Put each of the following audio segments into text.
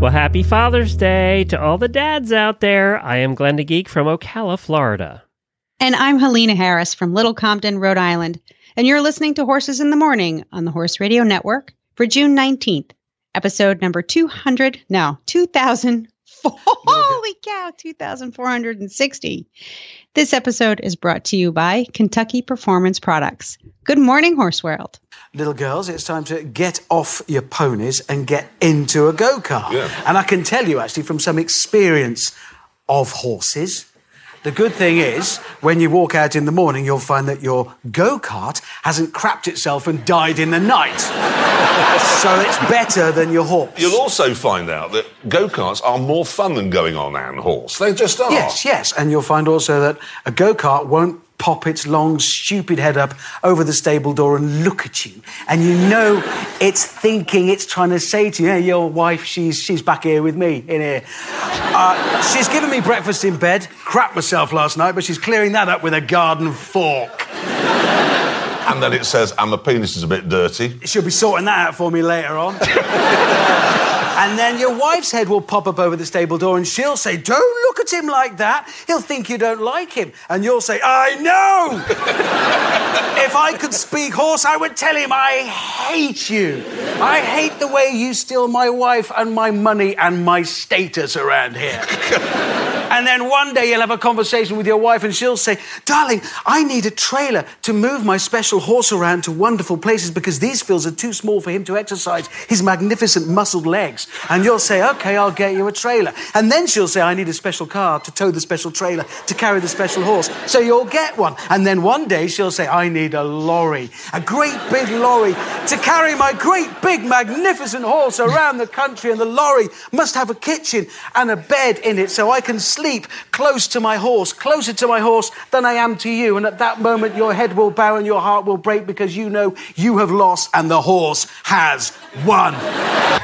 Well, happy Father's Day to all the dads out there. I am Glenn the Geek from Ocala, Florida. And I'm Helena Harris from Little Compton, Rhode Island. And you're listening to Horses in the Morning on the Horse Radio Network for June 19th, episode number 200. No, 2000. Holy cow, 2460. This episode is brought to you by Kentucky Performance Products. Good morning, Horse World. Little girls, it's time to get off your ponies and get into a go kart. And I can tell you, actually, from some experience of horses, the good thing is, when you walk out in the morning, you'll find that your go kart hasn't crapped itself and died in the night. so it's better than your horse. You'll also find out that go karts are more fun than going on and horse. They just are. Yes, yes. And you'll find also that a go kart won't pop its long, stupid head up over the stable door and look at you. And you know it's thinking, it's trying to say to you, hey, your wife, she's, she's back here with me in here. Uh, she's given me breakfast in bed, crap myself last night, but she's clearing that up with a garden fork. And then it says, and my penis is a bit dirty. She'll be sorting that out for me later on. and then your wife's head will pop up over the stable door and she'll say, Don't look at him like that. He'll think you don't like him. And you'll say, I know! if I could speak horse, I would tell him, I hate you. I hate the way you steal my wife and my money and my status around here. And then one day you'll have a conversation with your wife and she'll say, Darling, I need a trailer to move my special horse around to wonderful places because these fields are too small for him to exercise his magnificent muscled legs. And you'll say, Okay, I'll get you a trailer. And then she'll say, I need a special car to tow the special trailer to carry the special horse. So you'll get one. And then one day she'll say, I need a lorry, a great big lorry to carry my great big magnificent horse around the country. And the lorry must have a kitchen and a bed in it so I can sleep close to my horse, closer to my horse than I am to you. And at that moment, your head will bow and your heart will break because you know you have lost and the horse has won.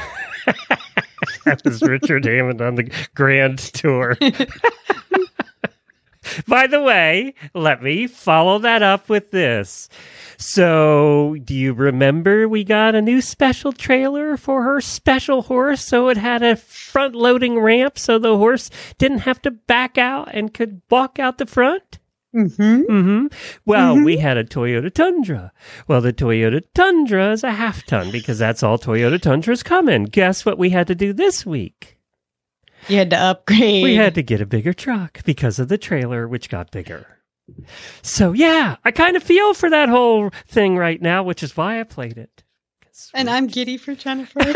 That was Richard Hammond on the Grand Tour. By the way, let me follow that up with this. So, do you remember we got a new special trailer for her special horse? So it had a front loading ramp so the horse didn't have to back out and could walk out the front? Mm-hmm. Mm-hmm. Well, we had a Toyota Tundra. Well, the Toyota Tundra is a half ton because that's all Toyota Tundras come in. Guess what we had to do this week? You had to upgrade. We had to get a bigger truck because of the trailer, which got bigger. So, yeah, I kind of feel for that whole thing right now, which is why I played it. And I'm giddy for Jennifer.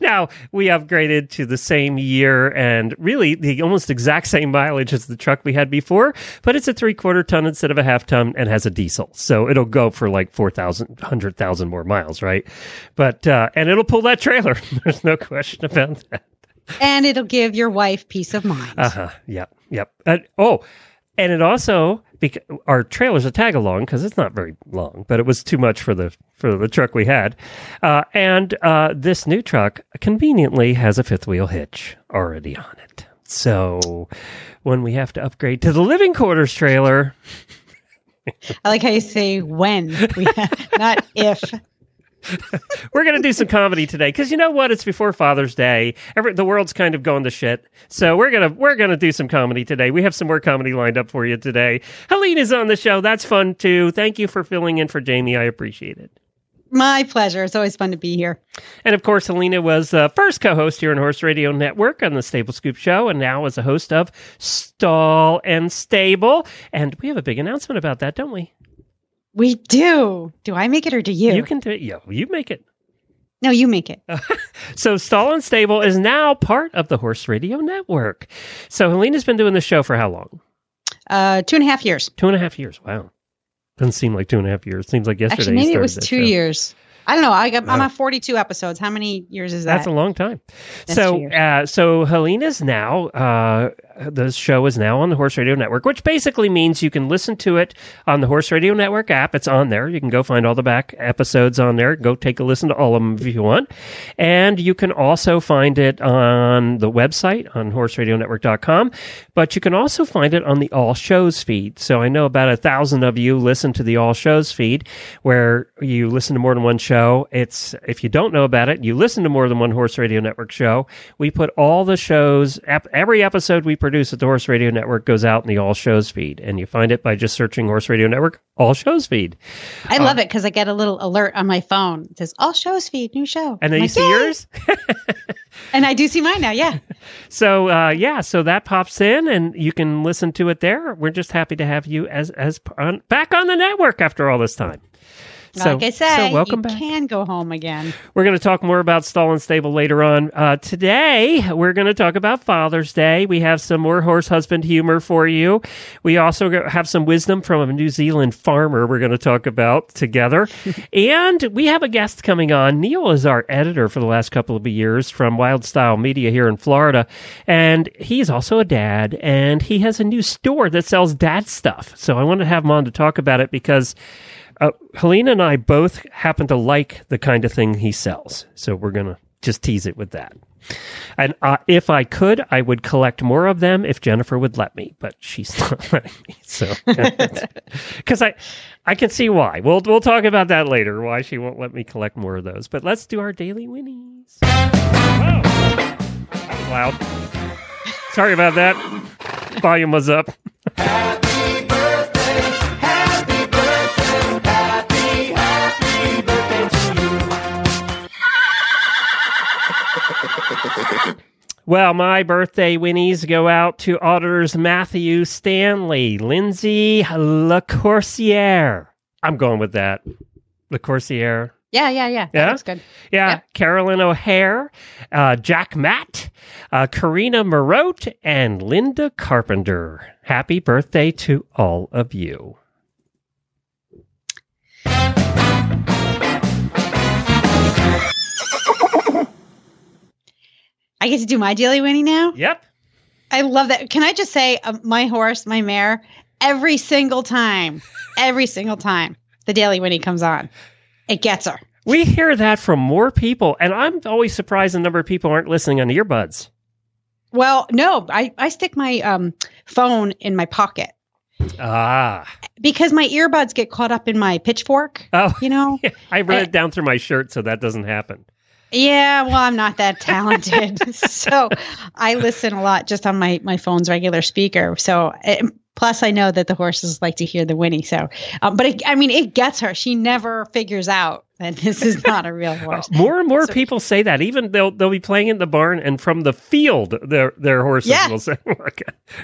Now, we upgraded to the same year and really the almost exact same mileage as the truck we had before, but it's a three quarter ton instead of a half ton and has a diesel. So it'll go for like 4,000, 100,000 more miles, right? But, uh, and it'll pull that trailer. There's no question about that. and it'll give your wife peace of mind. Uh huh. Yep. Yep. And, oh, and it also because our trailer's a tag along because it's not very long, but it was too much for the for the truck we had. Uh, and uh, this new truck conveniently has a fifth wheel hitch already on it. So when we have to upgrade to the living quarters trailer, I like how you say when, we not if. we're going to do some comedy today because you know what? It's before Father's Day. Every, the world's kind of going to shit, so we're gonna we're gonna do some comedy today. We have some more comedy lined up for you today. Helene is on the show. That's fun too. Thank you for filling in for Jamie. I appreciate it. My pleasure. It's always fun to be here. And of course, Helena was uh, first co-host here on Horse Radio Network on the Stable Scoop Show, and now is a host of Stall and Stable. And we have a big announcement about that, don't we? We do. Do I make it or do you? You can do it. Yeah, you make it. No, you make it. So Stall and Stable is now part of the Horse Radio Network. So Helena's been doing the show for how long? Uh, two and a half years. Two and a half years. Wow. Doesn't seem like two and a half years. Seems like yesterday. Actually, maybe it was two show. years. I don't know. I got, I'm at 42 episodes. How many years is that? That's a long time. That's so, uh, so Helena's now, uh, the show is now on the Horse Radio Network, which basically means you can listen to it on the Horse Radio Network app. It's on there. You can go find all the back episodes on there. Go take a listen to all of them if you want. And you can also find it on the website on horseradionetwork.com, but you can also find it on the All Shows feed. So I know about a thousand of you listen to the All Shows feed where you listen to more than one show. It's, if you don't know about it, you listen to more than one Horse Radio Network show. We put all the shows, every episode we produce at the Horse Radio Network goes out in the All Shows feed. And you find it by just searching Horse Radio Network, All Shows feed. I love it because I get a little alert on my phone. It says, all shows feed, new show. And then I'm you like, see "Yay!" yours. And I do see mine now. Yeah. So uh, yeah, so that pops in, and you can listen to it there. We're just happy to have you as as on, back on the network after all this time. So, like I say, so welcome you back. can go home again. We're going to talk more about Stall and Stable later on. Uh, today, we're going to talk about Father's Day. We have some more horse husband humor for you. We also have some wisdom from a New Zealand farmer we're going to talk about together. and we have a guest coming on. Niel is our editor for the last couple of years from Wild Style Media here in Florida. And he's also a dad, and he has a new store that sells dad stuff. So I want to have him on to talk about it because uh, Helena and I both happen to like the kind of thing he sells. So we're going to just tease it with that. And uh, if I could, I would collect more of them if Jennifer would let me, but she's not letting me. So, because I, I can see why. We'll we'll talk about that later. Why she won't let me collect more of those. But let's do our daily winnies. Was loud. Sorry about that. Volume was up. Well, my birthday winnies go out to auditors Matthew Stanley, Lindsay LaCourciere. I'm going with that. LaCourciere. Yeah, yeah, yeah. That Yeah? looks good. Yeah. Yep. Carolyn O'Hare, uh, Jack Matt, uh, Karina Marotte, and Linda Carpenter. Happy birthday to all of you. I get to do my daily winnie now. Yep. I love that. Can I just say, uh, my horse, my mare, every single time, every single time the daily winnie comes on, it gets her. We hear that from more people, and I'm always surprised the number of people aren't listening on the earbuds. Well, no, I, I stick my um, phone in my pocket Ah. because my earbuds get caught up in my pitchfork. Oh, You know? I run it down through my shirt so that doesn't happen. Yeah, well, I'm not that talented. so I listen a lot just on my, my phone's regular speaker. So eh, plus, I know that the horses like to hear the whinny. So, um, but it, I mean, it gets her. She never figures out that this is not a real horse. More and more So- people say that. Even they'll they'll be playing in the barn, and from the field, their their horses Yeah. will say, "Look,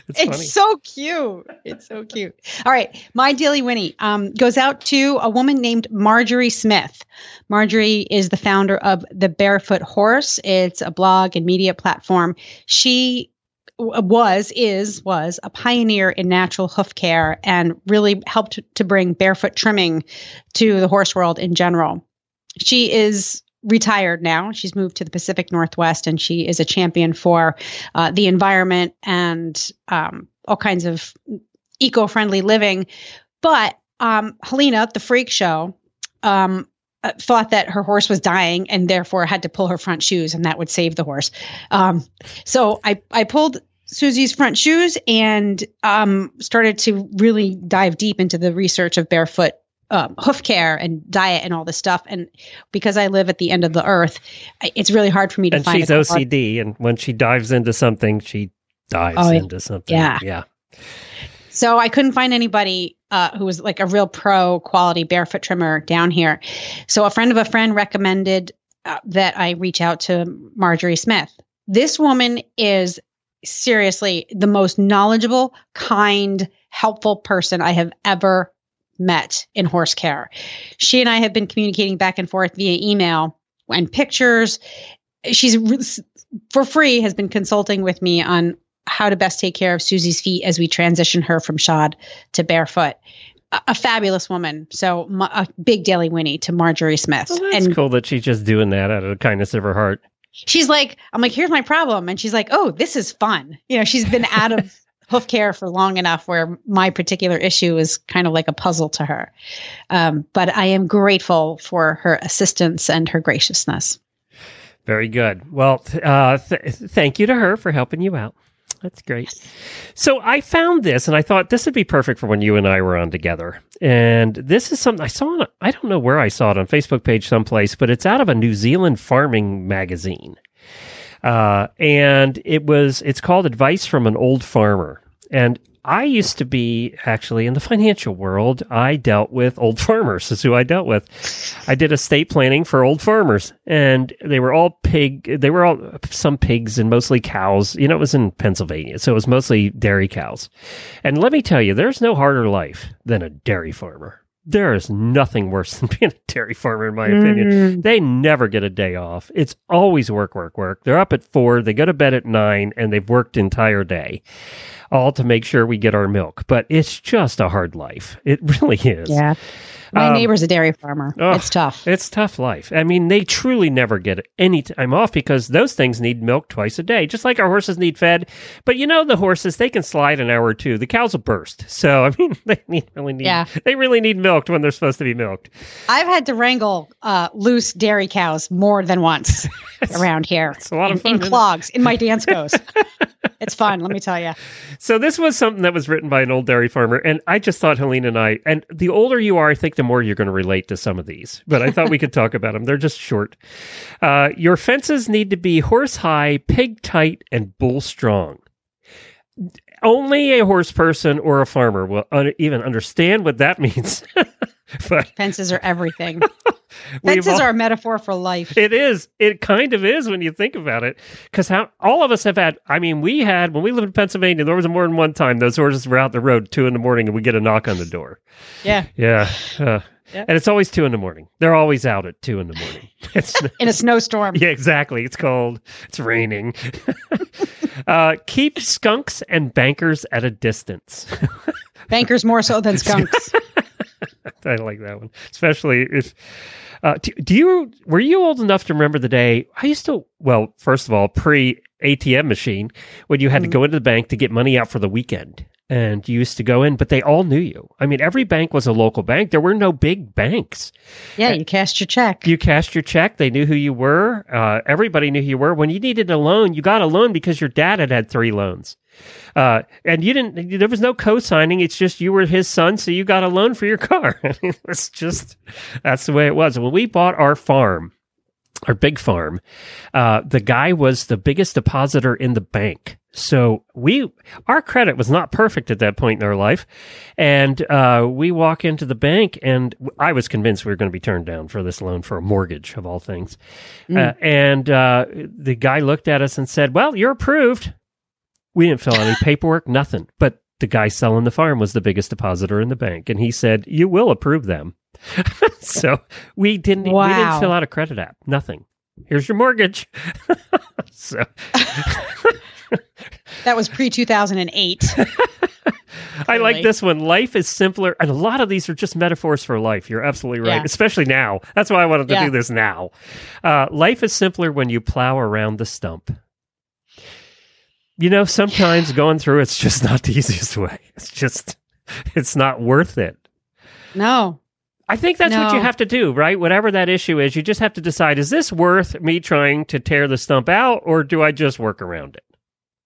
it's, It's funny." so cute. It's so cute. All right. My daily Winnie um, goes out to a woman named Marjorie Smith. Marjorie is the founder of The Barefoot Horse. It's a blog and media platform. She was, is, was a pioneer in natural hoof care and really helped to bring barefoot trimming to the horse world in general. She is retired now. She's moved to the Pacific Northwest and she is a champion for uh, the environment and um, all kinds of eco friendly living. But um, Helena, the freak show, um, uh, thought that her horse was dying and therefore had to pull her front shoes and that would save the horse. Um, so I, I pulled Susie's front shoes and um, started to really dive deep into the research of barefoot um, hoof care and diet and all this stuff. And because I live at the end of the earth, it's really hard for me to find and find. she's OCD, and when she dives into something, she dives Oh, into something. Yeah. yeah. So I couldn't find anybody uh, who was like a real pro quality barefoot trimmer down here. So a friend of a friend recommended uh, that I reach out to Marjorie Smith. This woman is seriously the most knowledgeable, kind, helpful person I have ever met in horse care. She and I have been communicating back and forth via email and pictures. She's for free has been consulting with me on how to best take care of Susie's feet as we transition her from shod to barefoot. a, a fabulous woman. So a big daily Winnie to Marjorie Smith, Well, that's and cool that she's just doing that out of the kindness of her heart. she's like, I'm like, here's my problem, and she's like, oh, this is fun. You know, she's been out of hoof care for long enough where my particular issue is kind of like a puzzle to her. Um, but I am grateful for her assistance and her graciousness. Very good. Well, uh, th- thank you to her for helping you out. That's great. So I found this and I thought this would be perfect for when you and I were on together. And this is something I saw on, I don't know where I saw it on Facebook page someplace, but it's out of a New Zealand farming magazine. Uh, and it was, it's called Advice from an Old Farmer. And I used to be actually in the financial world. I dealt with old farmers. Is who I dealt with. I did estate planning for old farmers, and they were all pig. They were all some pigs and mostly cows. You know, it was in Pennsylvania, so it was mostly dairy cows. And let me tell you, there's no harder life than a dairy farmer. There is nothing worse than being a dairy farmer, in my opinion. Mm. They never get a day off. It's always work, work, work. They're up at four, they go to bed at nine, and they've worked entire day, all to make sure we get our milk. But it's just a hard life. It really is. Yeah. My Um, neighbor's a dairy farmer. oh, it's tough. It's tough life. I mean, they truly never get any time off because those things need milk twice a day, just like our horses need fed. But you know, the horses they can slide an hour or two. The cows will burst. So I mean, they need, really need Yeah. they really need milked when they're supposed to be milked. I've had to wrangle uh, loose dairy cows more than once around here. It's a lot of in, fun, in clogs in my dance goes. it's fun, let me tell you. So this was something that was written by an old dairy farmer, and I just thought Helene and I. And the older you are, I think the more you're going to relate to some of these. But I thought we could talk about them. They're just short. Uh, your fences need to be horse high, pig tight, and bull strong. Only a horse person or a farmer will un- even understand what that means. but Fences are everything. Fences all- a metaphor for life. it is. It kind of is when you think about it. Because how all of us have had. I mean, we had when we lived in Pennsylvania. There was more than one time those horses were out the road two in the morning, and we get a knock on the door. Yeah. Yeah, uh, Yeah. and it's always two in the morning. They're always out at two in the morning. It's In a snowstorm. yeah, exactly. It's cold. It's raining. uh, keep skunks and bankers at a distance. Bankers more so than skunks. I like that one, especially if. Uh, do, do you were you old enough to remember the day I used to? Well, first of all, pre ATM machine when you had to go into the bank to get money out for the weekend, and you used to go in, but they all knew you. I mean, every bank was a local bank. There were no big banks. Yeah, you cast your check. You cashed your check. They knew who you were. Uh, everybody knew who you were. When you needed a loan, you got a loan because your dad had had three loans. Uh, and you didn't, there was no co-signing. It's just you were his son. So you got a loan for your car. I mean, it's just, that's the way it was. When we bought our farm, our big farm, uh, the guy was the biggest depositor in the bank. So we, our credit was not perfect at that point in our life. And, uh, we walk into the bank and I was convinced we were going to be turned down for this loan for a mortgage of all things. Uh, and, uh, the guy looked at us and said, well, you're approved. We didn't fill out any paperwork, nothing. But the guy selling the farm was the biggest depositor in the bank. And he said, you will approve them. so we didn't, we didn't Wow. fill out a credit app, nothing. Here's your mortgage. so That was pre 2008. I like this one. Life is simpler. And a lot of these are just metaphors for life. You're absolutely right, Yeah. especially now. That's why I wanted to Yeah. do this now. Uh, life is simpler when you plow around the stump. You know, sometimes going through it's just not the easiest way. It's just, it's not worth it. No. I think that's what you have to do, right? Whatever that issue is, you just have to decide is this worth me trying to tear the stump out or do I just work around it?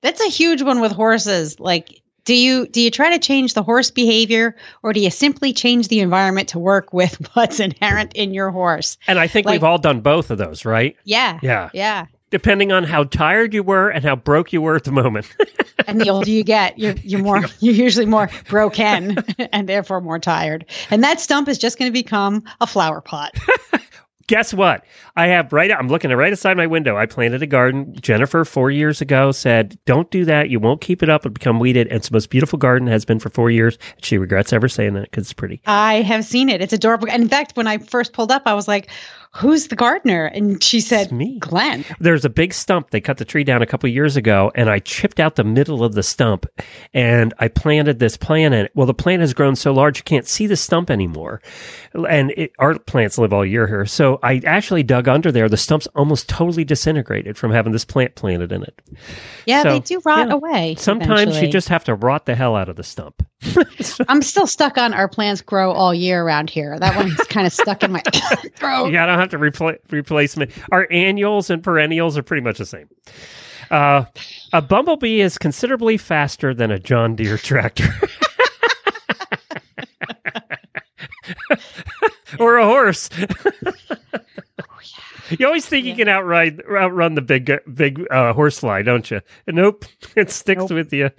That's a huge one with horses. Like, do you do you try to change the horse behavior or do you simply change the environment to work with what's inherent in your horse? And I think Like- we've all done both of those, right? Yeah. Yeah. Yeah. Depending on how tired you were and how broke you were at the moment. And the older you get, you're you're more you're usually more broken and therefore more tired. And that stump is just going to become a flower pot. Guess what? I have right. I'm looking at right outside my window. I planted a garden. Jennifer, four years ago, said, "Don't do that. You won't keep it up. It'll become weeded." And it's the most beautiful garden. Has been for four years. She regrets ever saying that because it's pretty. I have seen it. It's adorable. And in fact, when I first pulled up, I was like, Who's the gardener? And she said, It's me. Glenn. There's a big stump. They cut the tree down a couple years ago, and I chipped out the middle of the stump, and I planted this plant in it. Well, the plant has grown so large you can't see the stump anymore, and it, our plants live all year here. So I actually dug under there. The stump's almost totally disintegrated from having this plant planted in it. Yeah, So, they do rot yeah. away. Sometimes eventually. you just have to rot the hell out of the stump. I'm still stuck on our plants grow all year around here. That one's kind of stuck in my throat. Yeah, I don't have to repla- replace me. Our annuals and perennials are pretty much the same. Uh, a bumblebee is considerably faster than a John Deere tractor. or a horse. You always think you can outride outrun the big big uh, horsefly, don't you? Nope, it sticks Nope. with you.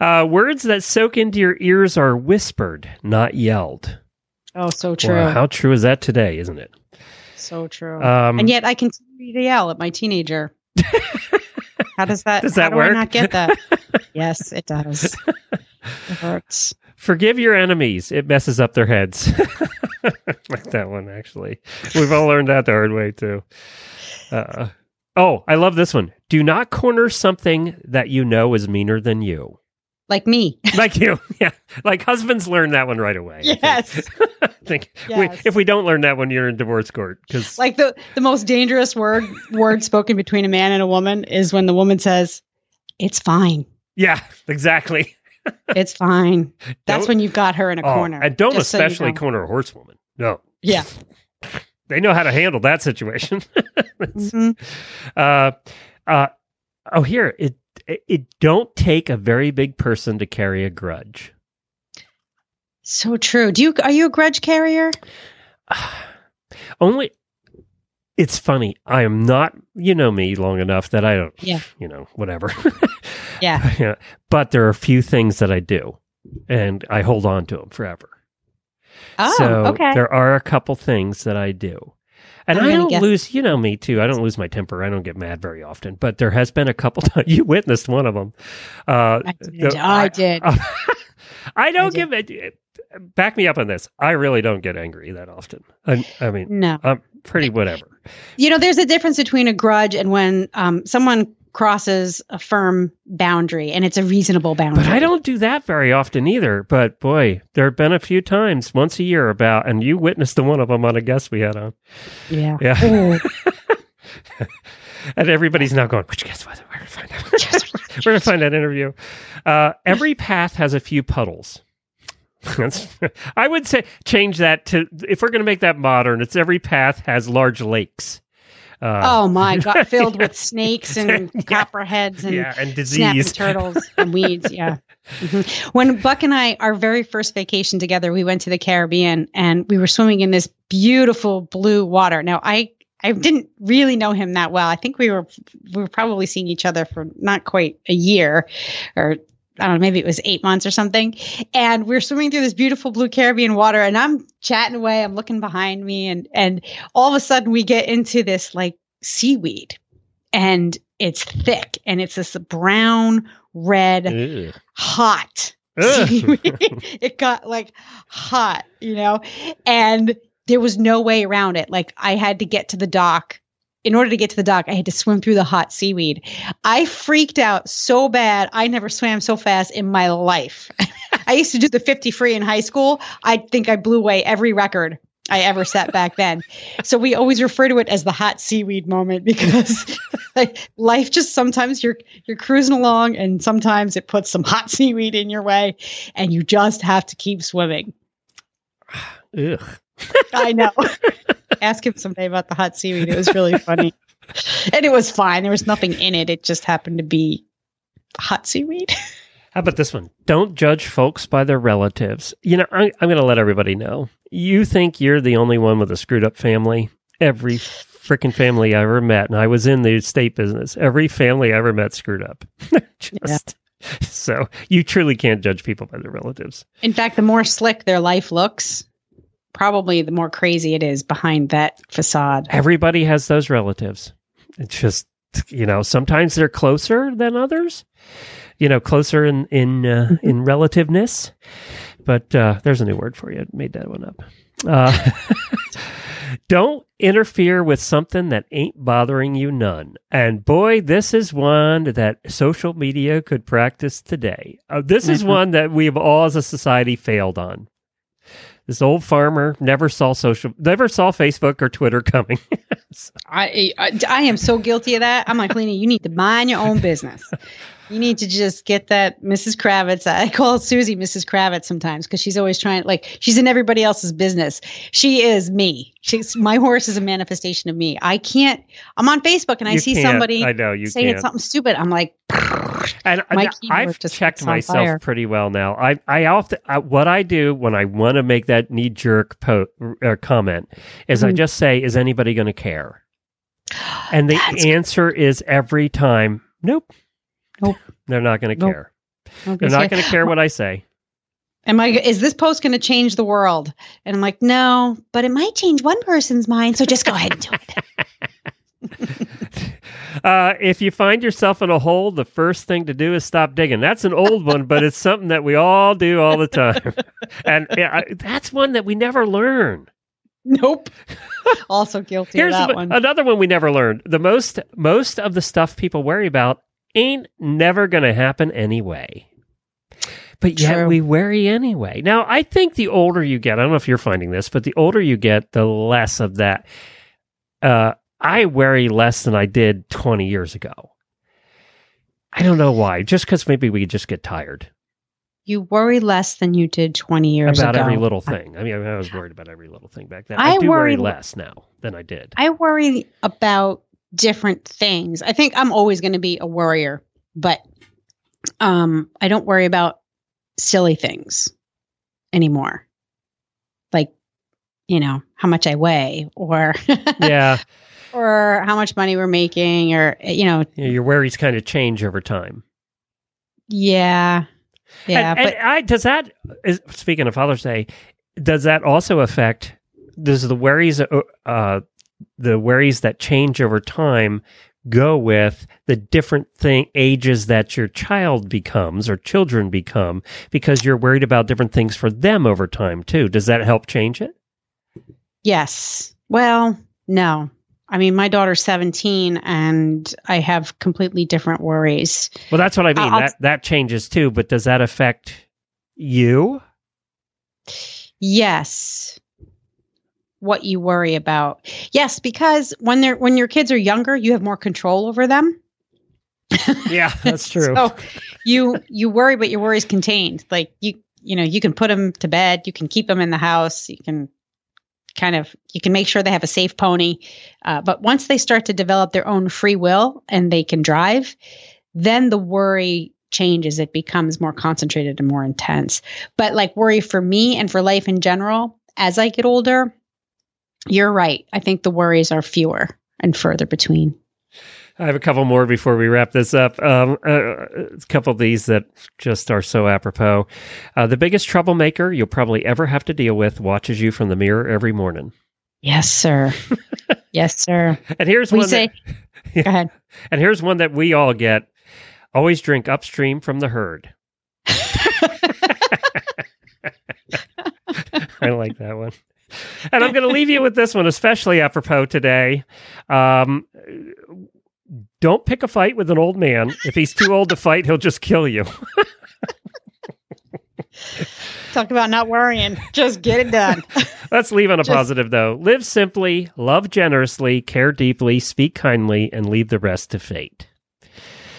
Uh, words that soak into your ears are whispered, not yelled. Oh, so true. Wow, how true is that today, isn't it? So true. Um, and yet I continue to yell at my teenager. how does that? Does how that do work? I not get that? yes, it does. It hurts. Forgive your enemies; it messes up their heads. like that one, actually. We've all learned that the hard way too. Uh, oh, I love this one. Do not corner something that you know is meaner than you. Like me. Like you, yeah. Like husbands learn that one right away. Yes. I think Yes. we, if we don't learn that one, you're in divorce court because Like the the most dangerous word word spoken between a man and a woman is when the woman says, "It's fine. yeah, exactly. It's fine." That's Don't- when you've got her in a Oh, corner. and don't just so you especially know. corner a horsewoman. No, Yeah. they know how to handle that situation. Mhm. uh, uh, oh, here it, it. It don't take a very big person to carry a grudge. So true. Do you are you a grudge carrier? Only. It's funny. I am not. You know me long enough that I don't. Yeah. You know whatever. Yeah. yeah. But there are a few things that I do, and I hold on to them forever. Oh, so okay. there are a couple things that I do. And I'm I don't guess- lose, you know me too. I don't lose my temper. I don't get mad very often. But there has been a couple times. You witnessed one of them. Uh, I did. the- I did. I don't I give it. Back me up on this. I really don't get angry that often. I, I mean, No. I'm pretty whatever. You know, there's a difference between a grudge and when um, someone crosses a firm boundary and it's a reasonable boundary. But I don't do that very often either. But boy, there have been a few times once a year about, and you witnessed the one of them on a guest we had on. Yeah. Yeah. And everybody's now going, which guess what? Where to find that? Where to find that interview? Uh, every path has a few puddles. I would say change that to if we're going to make that modern. It's every path has large lakes. Uh, Oh my god, filled with snakes and Yeah. copperheads and yeah, and disease. turtles and weeds. Yeah. Mhm. When Buck and I, our very first vacation together, we went to the Caribbean and we were swimming in this beautiful blue water. Now, I I didn't really know him that well. I think we were we were probably seeing each other for not quite a year, or I don't know, maybe it was eight months or something. And we're swimming through this beautiful blue Caribbean water, and I'm chatting away. I'm looking behind me, and and all of a sudden we get into this like seaweed, and it's thick, and it's this brown red Ugh. hot. It got like hot, you know, and there was no way around it. Like I had to get to the dock. In order to get to the dock, I had to swim through the hot seaweed. I freaked out so bad. I never swam so fast in my life. I used to do the 50 free in high school. I think I blew away every record I ever set back then. So we always refer to it as the hot seaweed moment because like life just sometimes you're you're cruising along and sometimes it puts some hot seaweed in your way and you just have to keep swimming. Ugh. I know. Ask him someday about the hot seaweed. It was really funny. And it was fine. There was nothing in it. It just happened to be hot seaweed. How about this one? Don't judge folks by their relatives. You know, I, I'm going to let everybody know. You think you're the only one with a screwed up family? Every freaking family I ever met, and I was in the estate business. Every family I ever met screwed up. Just so you truly can't judge people by their relatives. In fact, the more slick their life looks, probably the more crazy it is behind that facade. Everybody has those relatives. It's just you know sometimes they're closer than others. You know, closer in in uh, in relativeness. But uh, there's a new word for you. I made that one up. Uh, don't interfere with something that ain't bothering you none. And boy, this is one that social media could practice today. Uh, this is Mhm. one that we have all as a society failed on. This old farmer never saw social, never saw Facebook or Twitter coming. I, I I am so guilty of that. I'm like, Lena, you need to mind your own business. You need to just get that Mrs. Kravitz. I call Susie Mrs. Kravitz sometimes because she's always trying, like, she's in everybody else's business. She is me. She's my horse is a manifestation of me. I can't. I'm on Facebook and I You see somebody I know you saying can't. something stupid. I'm like, And My I- keyboard I've checked myself fire. pretty well now. I I often I, what I do when I want to make that knee jerk po- or comment is I Mhm. just say, "Is anybody going to care?" And the That's- answer is every time, "Nope, Nope. They're not going to Nope. care. They're not going to care what I say." Am I? Is this post going to change the world? And I'm like, no, but it might change one person's mind. So just go ahead and do it. Uh, if you find yourself in a hole, the first thing to do is stop digging. That's an old one, but it's something that we all do all the time, and yeah, I- that's one that we never learn. Nope. also guilty Here's of that the- one. another one we never learned. The most most of the stuff people worry about ain't never going to happen anyway. But yet True. we worry anyway. Now, I think the older you get, I don't know if you're finding this, but the older you get, the less of that. Uh, I worry less than I did 20 years ago. I don't know why. Just because maybe we just get tired you worry less than you did 20 years ago. about ago. every little thing. I mean, I was worried about every little thing back then. I I, do worry worry- less now than I did. I worry about different things. I think I'm always going to be a worrier, but um, I don't worry about silly things anymore. Like, you know, how much I weigh or yeah. or how much money we're making or you know, You know, your worries kind of change over time. yeah. Yeah, and, and but I, does that is, speaking of Father's Day, does that also affect? Does the worries, uh, uh, the worries that change over time, go with the different thing ages that your child becomes or children become because you're worried about different things for them over time too? Does that help change it? Yes. Well, no. I mean, my daughter's 17 and I have completely different worries. Well, that's what I mean. I'll- that that changes too. But does that affect you? Yes. What you worry about. Yes, because when they're when your kids are younger, you have more control over them. Yeah, that's true. So you you worry, but your worry is contained. Like you you know you can put them to bed, you can keep them in the house, you can kind of you can make sure they have a safe pony. Uh, but once they start to develop their own free will and they can drive, then the worry changes. It becomes more concentrated and more intense. But like worry for me and for life in general, as I get older, you're right. I think the worries are fewer and further between. I have a couple more before we wrap this up. Um, uh, a couple of these that just are so apropos. Uh, the biggest troublemaker you'll probably ever have to deal with watches you from the mirror every morning. Yes, sir. yes, sir. And here's We one. say, that, go ahead. and here's one that we all get: always drink upstream from the herd. I like that one. And I'm going to leave you with this one, especially apropos today. Um, don't pick a fight with an old man. If he's too old to fight, he'll just kill you. Talk about not worrying. Just get it done. Let's leave on a Just- positive, though. Live simply, love generously, care deeply, speak kindly, and leave the rest to fate.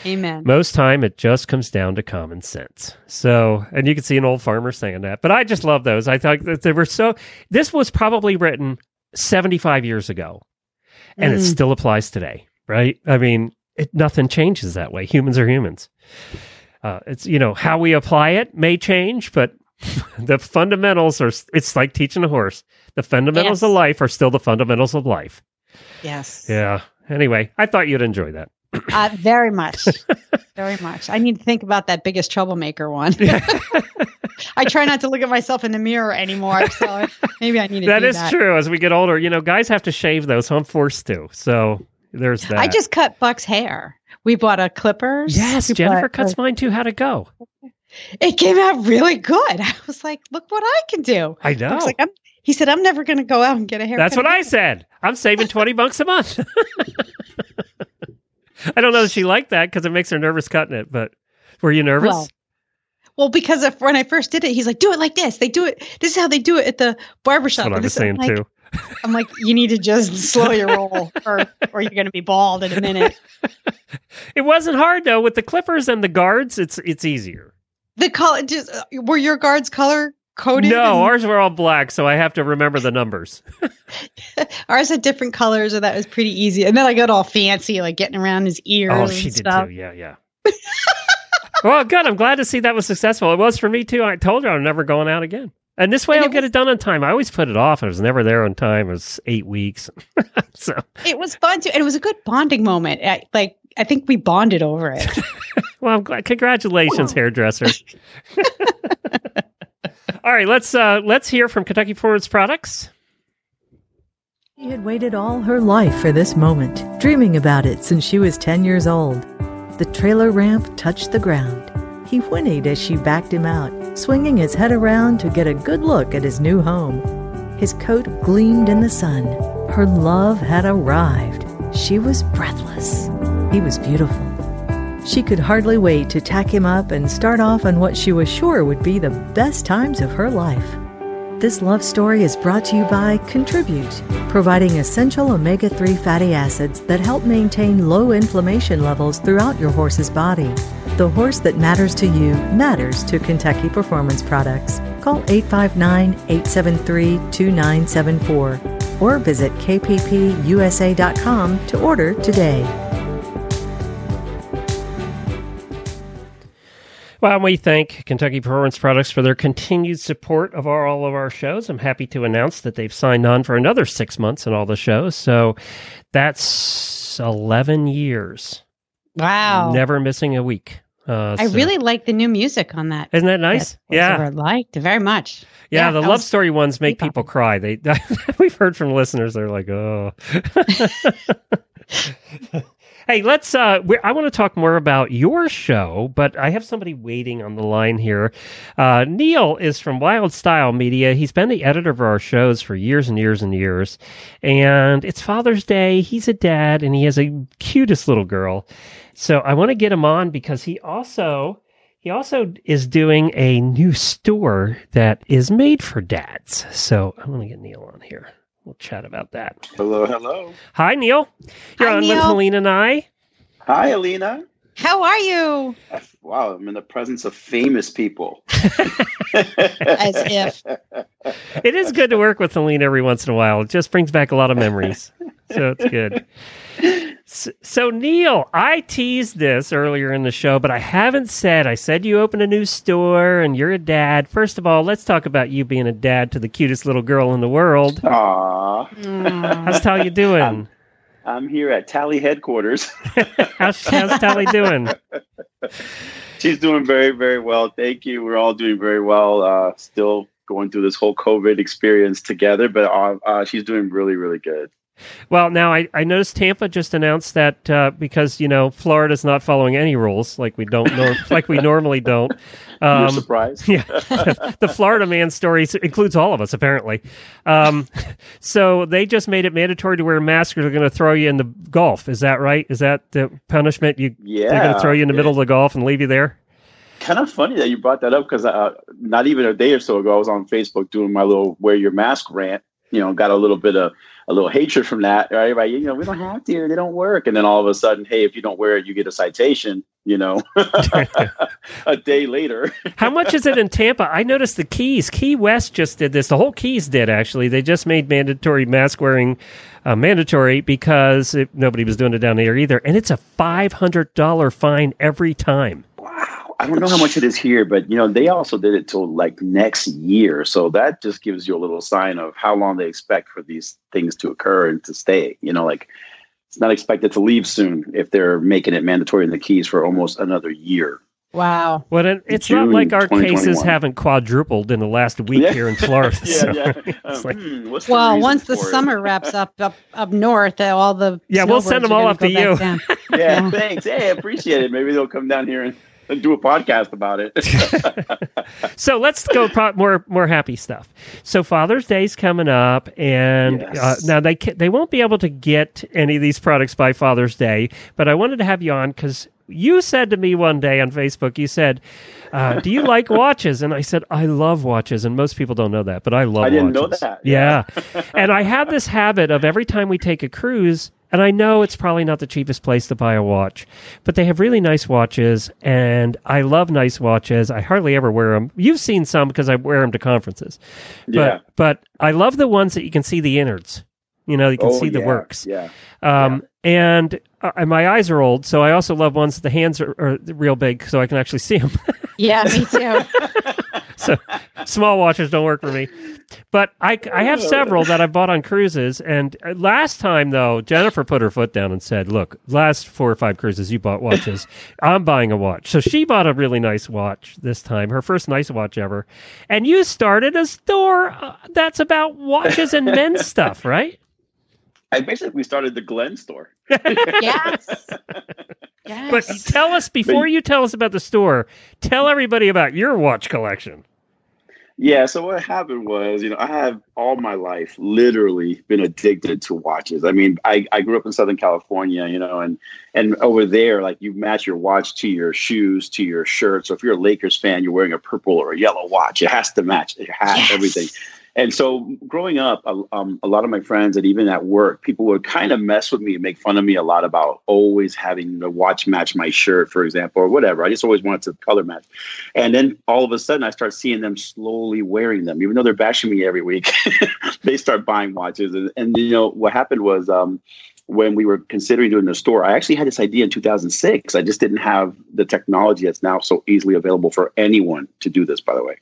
Amen. Most time, it just comes down to common sense. So, and you can see an old farmer saying that, but I just love those. I thought that they were so. This was probably written 75 years ago, and it Mm. still applies today, right? I mean, it, nothing changes that way. Humans are humans. Uh, it's you know how we apply it may change, but the fundamentals are. It's like teaching a horse. The fundamentals Yes. of life are still the fundamentals of life. Yes. Yeah. Anyway, I thought you'd enjoy that. Uh, very much. very much. I need to think about that biggest troublemaker one. I try not to look at myself in the mirror anymore. So maybe I need to That is that. true. As we get older, you know, guys have to shave those. So I'm forced to. So there's that. I just cut Buck's hair. We bought a clippers. yes, We Jennifer cuts mine too. How'd it go? It came out really good. I was like, look what I can do. I know. Buck's like, I'm, He said, I'm never going to go out and get a haircut. That's what I said. I'm saving 20 bucks a month. I don't know if she liked that because it makes her nervous cutting it, but were you nervous? Well, well, because of when I first did it, he's like, do it like this. They do it. This is how they do it at the barbershop. That's what I was saying like- too. I'm like, you need to just slow your roll or, or you're going to be bald in a minute. It wasn't hard though. With the clippers and the guards, it's it's easier. The color, just, uh, were your guards color coded? No, And ours were all black, so I have to remember the numbers. ours had different colors, and that was pretty easy. And then I got all fancy, like getting around his ears. Oh, she did stuff. too. Yeah, yeah. well, good. I'm glad to see that was successful. It was for me too. I told you I'm never going out again. And this way And I'll it get it done on time. I always put it off. I was never there on time. It was eight weeks. so, It was fun too, and it was a good bonding moment. I, like I think we bonded over it. well, I'm glad. Congratulations, hairdresser. All right, let's uh let's hear from Kentucky Performance Products. She had waited all her life for this moment, dreaming about it since she was 10 years old. The trailer ramp touched the ground. He whinnied as she backed him out, swinging his head around to get a good look at his new home. His coat gleamed in the sun. Her love had arrived. She was breathless. He was beautiful. She could hardly wait to tack him up and start off on what she was sure would be the best times of her life. This love story is brought to you by Contribute, providing essential omega 3 fatty acids that help maintain low inflammation levels throughout your horse's body. The horse that matters to you matters to Kentucky Performance Products. Call 859 873 2974 or visit kppusa.com to order today. Well, we thank Kentucky Performance Products for their continued support of our, all of our shows. I'm happy to announce that they've signed on for another six months in all the shows. So that's 11 years. Wow. Never missing a week. Uh, I so- really like the new music on that. Isn't that nice? That yeah. liked it very much. Yeah, Yeah, the love story ones make people cry. They we've heard from listeners they're like, "Oh." hey, let's uh I want to talk more about your show, but I have somebody waiting on the line here. Uh Niel is from Wild Style Media. He's been the editor of our shows for years and years and years. And it's Father's Day. He's a dad and he has a cutest little girl. So I want to get him on because he also he also is doing a new store that is made for dads. So I'm going to get Niel on here. We'll chat about that. Hello, hello. Hi, Niel. You're Hi, on with Niel. Helene and I. Hi, Alina. How are you? Wow, I'm in the presence of famous people. As if. It is good to work with Helene every once in a while. It just brings back a lot of memories. So it's good. So, so, Niel, I teased this earlier in the show, but I haven't said. I said you open a new store and you're a dad. First of all, let's talk about you being a dad to the cutest little girl in the world. Aw. Mm. How's Talia doing? Um, I'm here at Tally headquarters. how's, how's Talia doing? She's doing very, very well. Thank you. We're all doing very well. Uh, still going through this whole COVID experience together, but uh, uh, she's doing really, really good. Well, now I, I noticed Tampa just announced that uh, because you know Florida's not following any rules like we don't nor- like we normally don't. You're Um, surprised? yeah, the Florida man story includes all of us apparently. Um, so they just made it mandatory to wear masks or they're going to throw you in the Gulf. Is that right? Is that the punishment? You Yeah. they're going to throw you in the middle of the Gulf and leave you there? kind of funny that you brought that up because uh, not even a day or so ago, I was on Facebook doing my little "wear your mask" rant. You know, got a little bit of a little hatred from that. Right? Right? You know, we don't have to; they don't work. And then all of a sudden, hey, if you don't wear it, you get a citation. You know, a day later. How much is it in Tampa? I noticed the Keys, Key West just did this. The whole Keys did actually. They just made mandatory mask wearing uh, mandatory because it, nobody was doing it down there either, and it's a five hundred dollar fine every time. Wow, I don't know how much it is here, but you know, they also did it till like next year. So that just gives you a little sign of how long they expect for these things to occur and to stay. You know, like it's not expected to leave soon if they're making it mandatory in the keys for almost another year. Wow. Well, it, it's June not like our cases haven't quadrupled in the last week Yeah. here in Florida. yeah, so yeah. Um, like- hmm, what's the Well, once the for it? summer wraps up up up north, uh, all the Yeah, we'll send them are all gonna you. to Yeah, go back down. thanks. Hey, I appreciate it. Maybe they'll come down here and and do a podcast about it. so let's go pro- more more happy stuff. So Father's Day's coming up, and uh, now they ca- they won't be able to get any of these products by Father's Day. But I wanted to have you on because you said to me one day on Facebook, you said, uh, "Do you like watches?" And I said, "I love watches." And most people don't know that, but I love. I didn't know watches. that. Yeah, and I have this habit of every time we take a cruise. And I know it's probably not the cheapest place to buy a watch, but they have really nice watches, and I love nice watches. I hardly ever wear them. You've seen some because I wear them to conferences, but Yeah. but I love the ones that you can see the innards. You know, you can Oh, see the yeah, works. Yeah. Um, and uh, my eyes are old, so I also love ones that the hands are, are real big, so I can actually see them. Yeah, me too. so small watches don't work for me. But I, I have several that I bought on cruises. And uh, last time, though, Jennifer put her foot down and said, Look, last four or five cruises, you bought watches. I'm buying a watch. So she bought a really nice watch this time, her first nice watch ever. And you started a store uh, that's about watches and men's stuff, right? I basically we started the Glenn store. yes. Yes. But tell us, before you tell us about the store, tell everybody about your watch collection. Yeah, so what happened was, you know, I have all my life literally been addicted to watches. I mean, I, I grew up in Southern California, you know, and and over there, like you match your watch to your shoes, to your shirt. So if you're a Lakers fan, you're wearing a purple or a yellow watch. It has to match your hat, Yes. everything. And so growing up, a- um, a lot of my friends and even at work, people would kind of mess with me and make fun of me a lot about always having the watch match my shirt, for example, or whatever. I just always wanted to color match. And then all of a sudden, I start seeing them slowly wearing them, even though they're bashing me every week. they start buying watches, and, and you know what happened was um, when we were considering doing the store, I actually had this idea in 2006. I just didn't have the technology that's now so easily available for anyone to do this. By the way,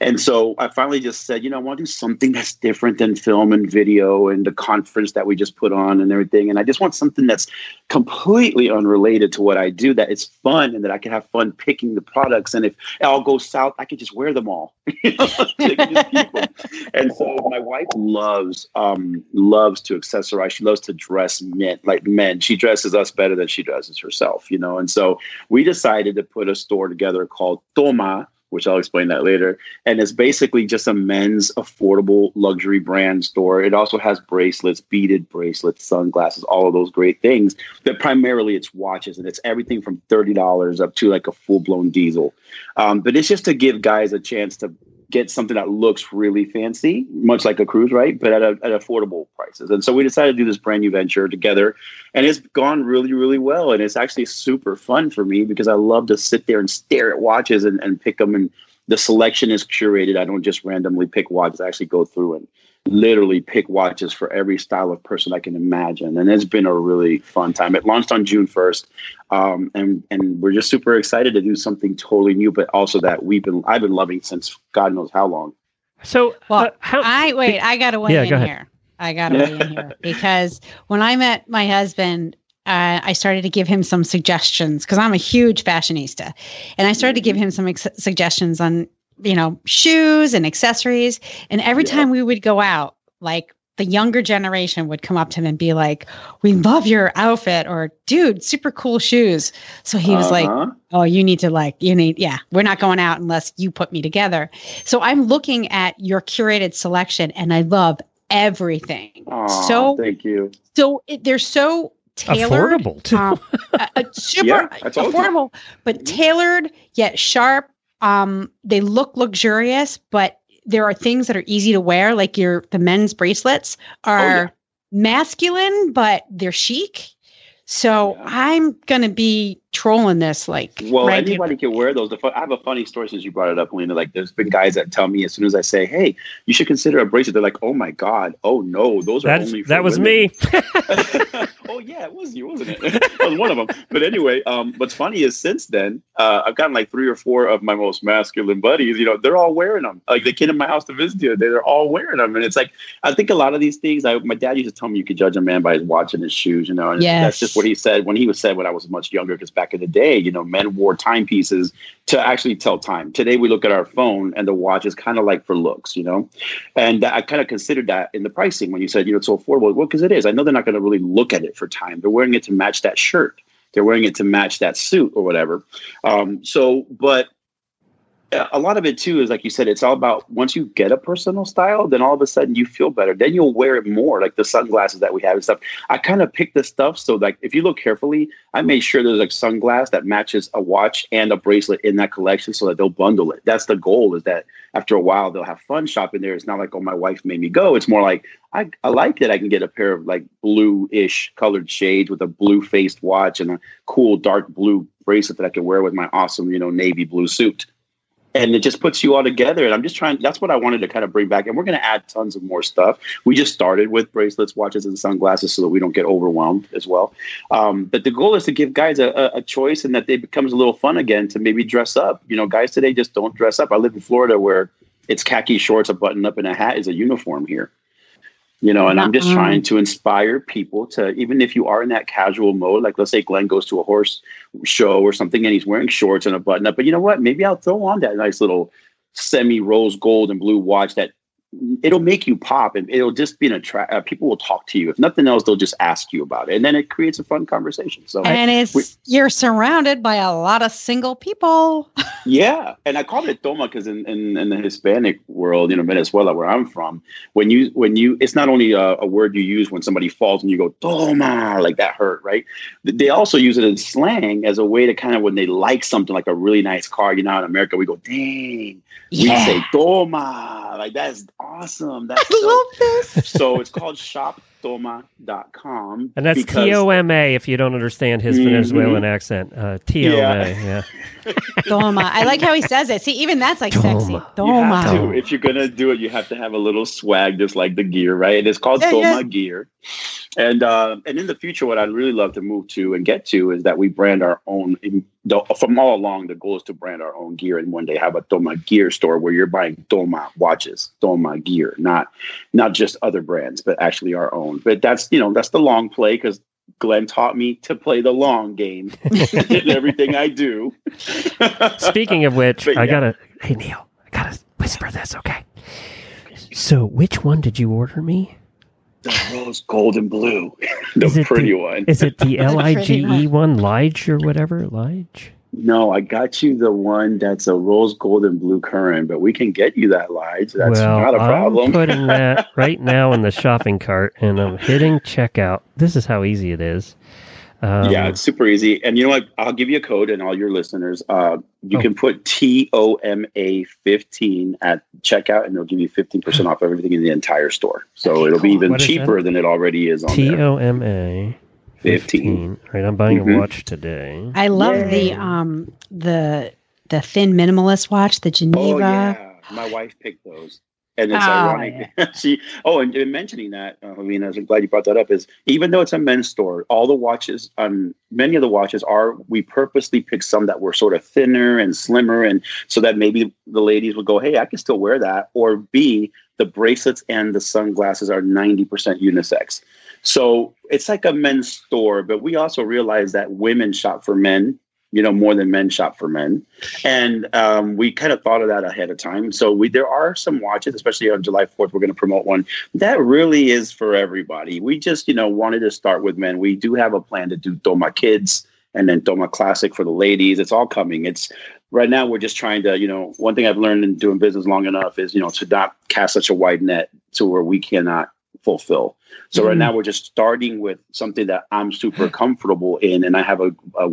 and so I finally just said, you know, I want to do something that's different than film and video and the conference that we just put on and everything. And I just want something that's completely unrelated to what I do, that it's fun and that I can have fun picking the products. And if it all goes south, I can just wear them all. And so my wife loves um, loves to accessorize. She loves to dress men like men. She dresses us better than she dresses herself, you know. And so we decided to put a store together called Toma, which I'll explain that later. And it's basically just a men's affordable luxury brand store. It also has bracelets, beaded bracelets, sunglasses, all of those great things. But primarily it's watches, and it's everything from thirty dollars up to like a full blown diesel. Um, but it's just to give guys a chance to get something that looks really fancy, much like a cruise, right? But at, a, at affordable prices. And so we decided to do this brand new venture together, and it's gone really, really well. And it's actually super fun for me because I love to sit there and stare at watches and, and pick them. And the selection is curated. I don't just randomly pick watches. I actually go through and literally pick watches for every style of person I can imagine. And it's been a really fun time. It launched on June 1st. Um, and, and we're just super excited to do something totally new, but also that we've been, I've been loving since God knows how long. So, Well, uh, how, I wait. I got to weigh Yeah, in go here. I got to weigh in here because when I met my husband, uh, I started to give him some suggestions because I'm a huge fashionista, and I started to give him some ex- suggestions on you know shoes and accessories. And every Yeah. time we would go out, like the younger generation would come up to him and be like, "We love your outfit," or "Dude, super cool shoes." So he was like, Uh-huh. oh you need to like you need yeah we're not going out unless you put me together so i'm looking at your curated selection and i love everything Aw, so thank you. so it, they're so tailored affordable too. um, uh, uh, super Yeah, I told you. affordable but Mhm. tailored yet sharp um they look luxurious but there are things that are easy to wear like your the men's bracelets are Oh, yeah. masculine but they're chic so Yeah. i'm gonna be trolling this like Well, regular- anybody can wear those. The fu- I have a funny story since you brought it up, Lena. Like, there's been guys that tell me as soon as I say, "Hey, you should consider a bracelet," they're like, "Oh my god, oh no, those are That's, only for that was women." me. oh yeah, it was you, wasn't it? that was one of them. But anyway, um, what's funny is since then, uh, I've gotten like three or four of my most masculine buddies. You know, they're all wearing them. Like they came to my house to visit you, they're all wearing them, and it's like I think a lot of these things. I, my dad used to tell me you could judge a man by his watch and his shoes. You know, and Yes. that's just what he said when he was said when I was much younger. Because back in the day, you know, men wore timepieces to actually tell time. Today we look at our phone and the watch is kind of like for looks, you know. And I kind of considered that in the pricing when you said, you know, it's so affordable. Well, because it is. I know they're not going to really look at it for time. They're wearing it to match that shirt, they're wearing it to match that suit or whatever. Um, so, but a lot of it too is like you said, it's all about once you get a personal style, then all of a sudden you feel better. Then you'll wear it more, like the sunglasses that we have and stuff. I kind of picked this stuff so like if you look carefully, I made sure there's like sunglass that matches a watch and a bracelet in that collection so that they'll bundle it. That's the goal. Is that after a while they'll have fun shopping there. It's not like oh my wife made me go. It's more like I, I like that I can get a pair of like blue-ish colored shades with a blue faced watch and a cool dark blue bracelet that I can wear with my awesome you know navy blue suit and it just puts you all together. And I'm just trying. That's what I wanted to kind of bring back. And we're going to add tons of more stuff. We just started with bracelets, watches, and sunglasses so that we don't get overwhelmed as well. Um, but the goal is to give guys a, a choice and that they becomes a little fun again to maybe dress up. You know, guys today just don't dress up. I live in Florida where it's khaki shorts, a button up, and a hat is a uniform here you know and i'm just trying to inspire people to even if you are in that casual mode like let's say glenn goes to a horse show or something and he's wearing shorts and a button up but you know what? Maybe i'll throw on that nice little semi rose gold and blue watch that it'll make you pop and it'll just be an attract uh, people will talk to you. If nothing else they'll just ask you about it. And then it creates a fun conversation. So and it's we, you're surrounded by a lot of single people. Yeah. And i call it toma because in, in, in the hispanic world you know venezuela where i'm from when you when you it's not only a, a word you use when somebody falls and you go toma like that hurt right? They also use it in slang as a way to kind of when they like something like a really nice car you know in america we go dang yeah. we say toma like that's awesome. That's I so, love this. so it's called shoptoma.com. And that's T O M A if you don't understand his mm-hmm. Venezuelan accent. Uh, T O M A, yeah. Toma. I like how he says it. See, even that's like Toma. sexy. Toma. You if you're going to do it, you have to have a little swag, just like the gear, right? And it's called yeah, Toma yeah. Gear. And uh, and in the future, what I'd really love to move to and get to is that we brand our own. From all along, the goal is to brand our own gear and one day have a Toma gear store where you're buying Toma watches, Toma gear, not not just other brands, but actually our own. Um, but that's you know that's the long play because Glenn taught me to play the long game in everything I do. Speaking of which, I gotta. Hey Niel, I gotta whisper this, okay? So, which one did you order me? the rose gold and blue, the pretty the, one. Is it the L I G E one, Lige or whatever? Lige? No, I got you the one that's a rose gold and blue current, but we can get you that Lige. That's well, not a problem. I'm putting that right now in the shopping cart and I'm hitting checkout. This is how easy it is. Um, yeah, it's super easy. And you know what? I'll give you a code, and all your listeners, uh, you oh. can put T O M A 15 at checkout, and they'll give you 15% off everything in the entire store. So it'll be even cheaper than it already is on T O M A 15. Right, I'm buying mm-hmm. a watch today. I love Yay. the um the the thin minimalist watch, the Geneva. Oh, yeah. My wife picked those. And it's oh, ironic. Yeah. she, oh, and, and mentioning that, uh, I mean, I'm glad you brought that up. Is even though it's a men's store, all the watches, um, many of the watches are. We purposely picked some that were sort of thinner and slimmer, and so that maybe the ladies would go, "Hey, I can still wear that." Or B, the bracelets and the sunglasses are 90% unisex. So it's like a men's store, but we also realize that women shop for men you know, more than men shop for men. And um, we kind of thought of that ahead of time. So we there are some watches, especially on July 4th, we're going to promote one that really is for everybody. We just, you know, wanted to start with men. We do have a plan to do Toma Kids and then Toma Classic for the ladies. It's all coming. It's right now we're just trying to, you know, one thing I've learned in doing business long enough is, you know, to not cast such a wide net to where we cannot fulfill. So mm. right now we're just starting with something that I'm super comfortable in, and I have a a,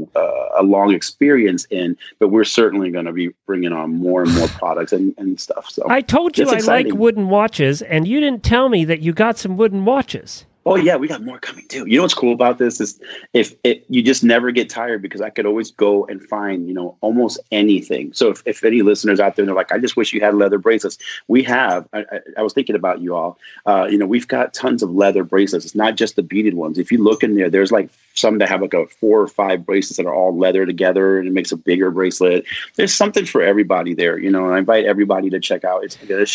a long experience in. But we're certainly going to be bringing on more and more products and, and stuff. So I told you I like wooden watches, and you didn't tell me that you got some wooden watches. Oh yeah, we got more coming too. You know what's cool about this is if it, you just never get tired because I could always go and find you know almost anything. So if, if any listeners out there they're like, I just wish you had leather bracelets. We have. I, I, I was thinking about you all. Uh, you know, we've got tons of leather bracelets. It's not just the beaded ones. If you look in there, there's like some that have like a four or five bracelets that are all leather together and it makes a bigger bracelet. There's something for everybody there. You know, and I invite everybody to check out. It's, it's.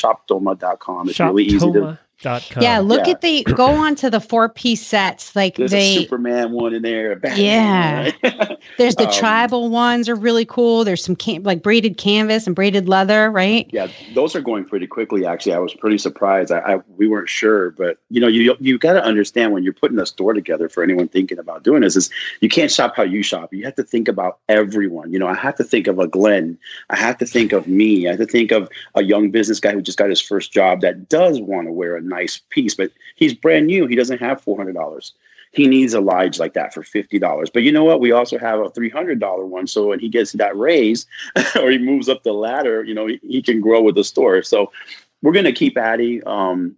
It's Shop really easy to com. Yeah, look Yeah. at the go on to the four piece sets. Like There's a Superman one in there. Batman, Yeah. right? there's the Um, tribal ones are really cool. There's some cam- like braided canvas and braided leather, right? Yeah, those are going pretty quickly. Actually, I was pretty surprised. I, I we weren't sure, but you know, you you got to understand when you're putting a store together for anyone thinking about doing this is you can't shop how you shop. You have to think about everyone. You know, I have to think of a Glenn. I have to think of me. I have to think of a young business guy who just got his first job that does want to wear a nice piece, but he's brand new. He doesn't have four hundred dollars. He needs a lodge like that for fifty dollars. But you know what? We also have a three hundred dollar one. So when he gets that raise, or he moves up the ladder, you know, he, he can grow with the store. So we're going to keep adding. Um,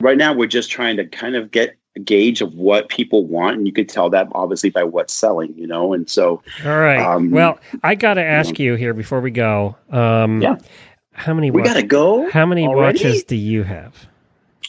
right now, we're just trying to kind of get a gauge of what people want, and you could tell that obviously by what's selling, you know. And so, All right. Um, well, I got to ask you here before we go. Um, Yeah. How many? we wa- got to go. How many already? watches do you have?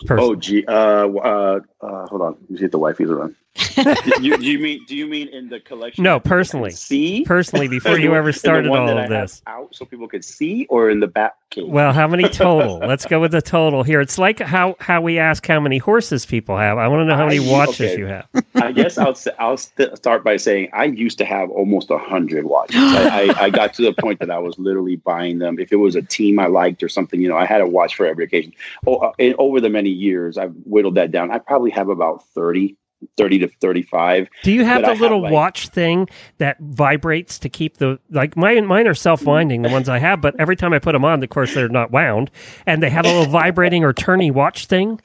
Oh, gee. Uh, uh, uh, hold on. Let me see if the wifey's around. do, you, you mean? Do you mean in the collection? No, that people can personally. See. personally, before you ever started all of this. out so people could see, or in the back case. Well, how many total? Let's go with the total here. It's like how how we ask how many horses people have. I want to know how many I- watches okay. you have. I guess I'll I'll st- start by saying I used to have almost a hundred watches. I, I, I got to the point that I was literally buying them. If it was a team I liked or something, you know, I had a watch for every occasion. Oh, uh, and over the many years, I've whittled that down. I probably have about 30, 30 to thirty-five. Do you have But the I have, little like- watch thing that vibrates to keep the like mine? Mine are self-winding, the ones I have. But every time I put them on, of course, they're not wound, and they have a little vibrating or turny watch thing.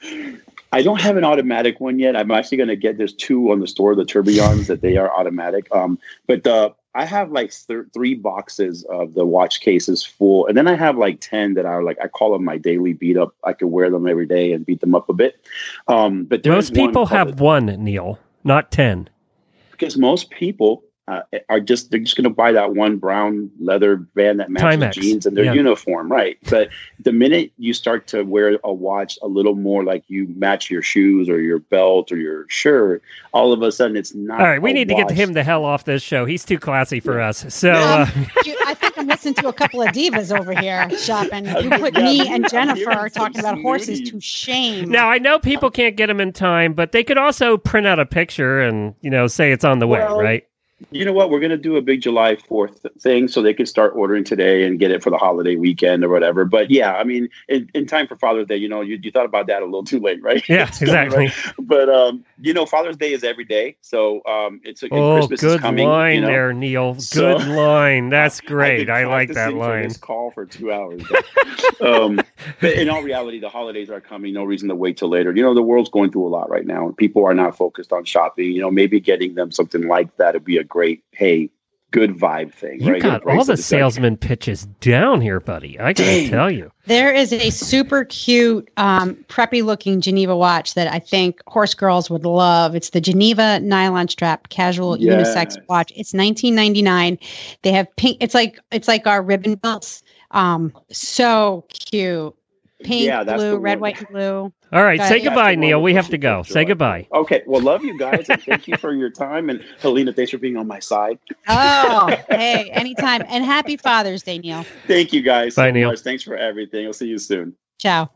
I don't have an automatic one yet. I'm actually going to get there's two on the store, the tourbillons that they are automatic. Um, but the I have like th- three boxes of the watch cases full, and then I have like ten that are like I call them my daily beat up. I could wear them every day and beat them up a bit. Um, but Most is one people have one, Niel, not ten. because most people uh, are just they're just going to buy that one brown leather band that matches Timex, jeans and their yeah. uniform, right? But the minute you start to wear a watch a little more like you match your shoes or your belt or your shirt, all of a sudden it's not. All right, we a need to get him the hell off this show. He's too classy for us. So uh, Um, you- I think I'm listening to a couple of divas over here shopping. You put Yeah, me I'm and Jennifer some talking about horses to shame. now I know people can't get them in time, but they could also print out a picture and you know say it's on the way, right? You know what? We're going to do a big July 4th thing so they can start ordering today and get it for the holiday weekend or whatever. But yeah, I mean, in, in time for Father's Day, you know, you, you thought about that a little too late, right? Yeah, exactly. right? But, um, you know, Father's Day is every day. So um, it's a, Oh, Christmas is good coming. line you know? there, Niel. So- Good line. That's great. been I like that line. This call for two hours. But, um, but in all reality, the holidays are coming. No reason to wait till later. You know, the world's going through a lot right now, and people are not focused on shopping. You know, maybe getting them something like that would be a great, hey, good vibe thing. You right? Got all bracelet. the salesman pitches down here, buddy. I gotta Dang. tell you. There is a super cute, um, preppy looking Geneva watch that I think horse girls would love. It's the Geneva nylon strap casual Yes. unisex watch. It's 1999. They have pink. It's like it's like our ribbon belts. Um, so cute. Pink, Yeah, blue, red, one. white, and blue. All right, Got say it. goodbye, Niel. We have to go. push Say goodbye. Okay. Well, love you guys, and thank you for your time. And Helena, thanks for being on my side. Oh, hey, anytime. And happy Father's Day, Niel. Thank you guys Bye, so Niel. much. Thanks for everything. I'll see you soon. Ciao.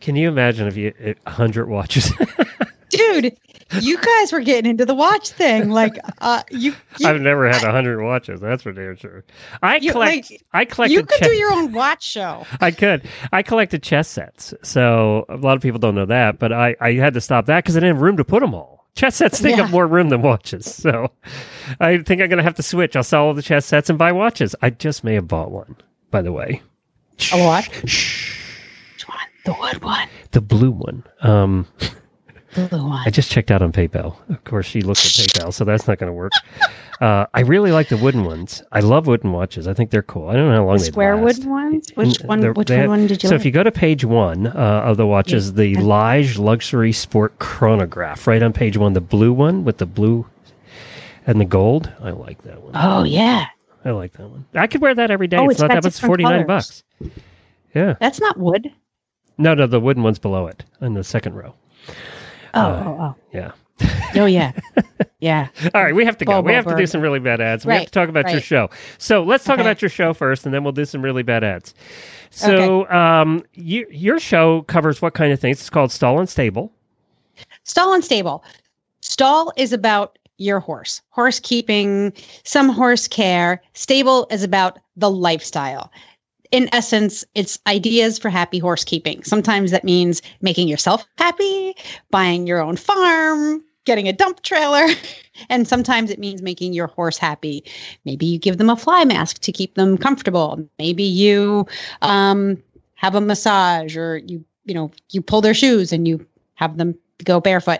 Can you imagine if you if 100 watches? Dude, you guys were getting into the watch thing. Like, uh, you, you, I've never had a 100 watches. That's for damn sure. I You- collect. like, I collect. you could do your own watch show. I could. I collected chess sets. So a lot of people don't know that, but I, I had to stop that because I didn't have room to put them all. Chess sets take Yeah. up more room than watches. So I think I'm going to have to switch. I'll sell all the chess sets and buy watches. I just may have bought one, by the way. A watch? Which one? The wood one. The blue one. Um, blue one. I just checked out on PayPal. Of course, she looked at PayPal, so that's not going to work. Uh, I really like the wooden ones. I love wooden watches. I think they're cool. I don't know how long they Square last. wood ones? Which one? they're- Which one, have- one did you like? So like? if you go to page one uh, of the watches, the Lige Luxury Sport Chronograph, right on page one, the blue one with the blue and the gold. I like that one. oh yeah, I like that one. I could wear that every day. Oh, it's, it's not that much. It's forty nine bucks. Yeah. that's not wood. No, no, the wooden one's below it in the second row. Oh, Uh, oh, Yeah. oh, oh yeah. Yeah. All right, we have to go. Bobo we have to do some really bad ads. We have to talk about your show. So let's talk Okay. about your show first, and then we'll do some really bad ads. So, um, you, your show covers what kind of things? It's called Stall and Stable. Stall and stable. Stall is about your horse, horse keeping, some horse care. Stable is about the lifestyle. In essence, it's ideas for happy horse keeping. Sometimes that means making yourself happy, buying your own farm, getting a dump trailer. And sometimes it means making your horse happy. Maybe you give them a fly mask to keep them comfortable. Maybe you um, have a massage or you, you know, you pull their shoes and you have them go barefoot.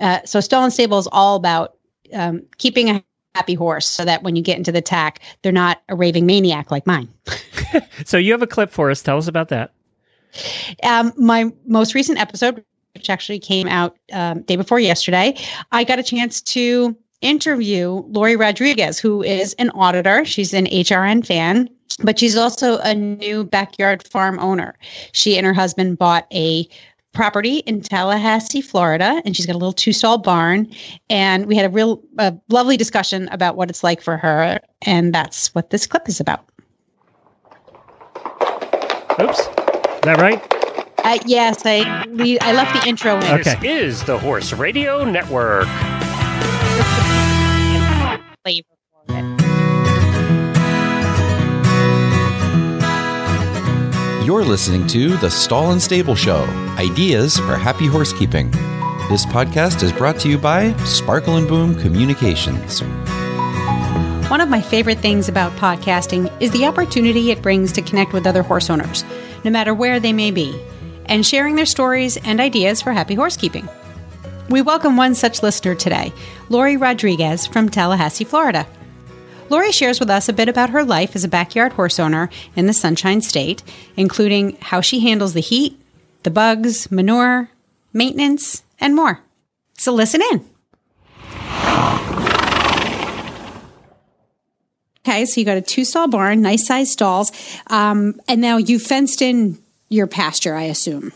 Uh, so and Stable is all about um, keeping a happy horse so that when you get into the tack, they're not a raving maniac like mine. So you have a clip for us. Tell us about that. Um, my most recent episode, which actually came out um, day before yesterday, I got a chance to interview Lori Rodriguez, who is an auditor. She's an HRN fan, but she's also a new backyard farm owner. She and her husband bought a property in Tallahassee, Florida, and she's got a little two stall barn. And we had a real uh, lovely discussion about what it's like for her. And that's what this clip is about. Oops. Is that right? Uh, yes, I le- I left the intro in. Okay. This is the Horse Radio Network. You're listening to The Stall and Stable Show Ideas for Happy Horsekeeping. This podcast is brought to you by Sparkle and Boom Communications. One of my favorite things about podcasting is the opportunity it brings to connect with other horse owners, no matter where they may be, and sharing their stories and ideas for happy horsekeeping. We welcome one such listener today, Lori Rodriguez from Tallahassee, Florida. Lori shares with us a bit about her life as a backyard horse owner in the Sunshine State, including how she handles the heat, the bugs, manure, maintenance, and more. So listen in. Okay, so you got a two stall barn, nice sized stalls, um, and now you fenced in your pasture, I assume.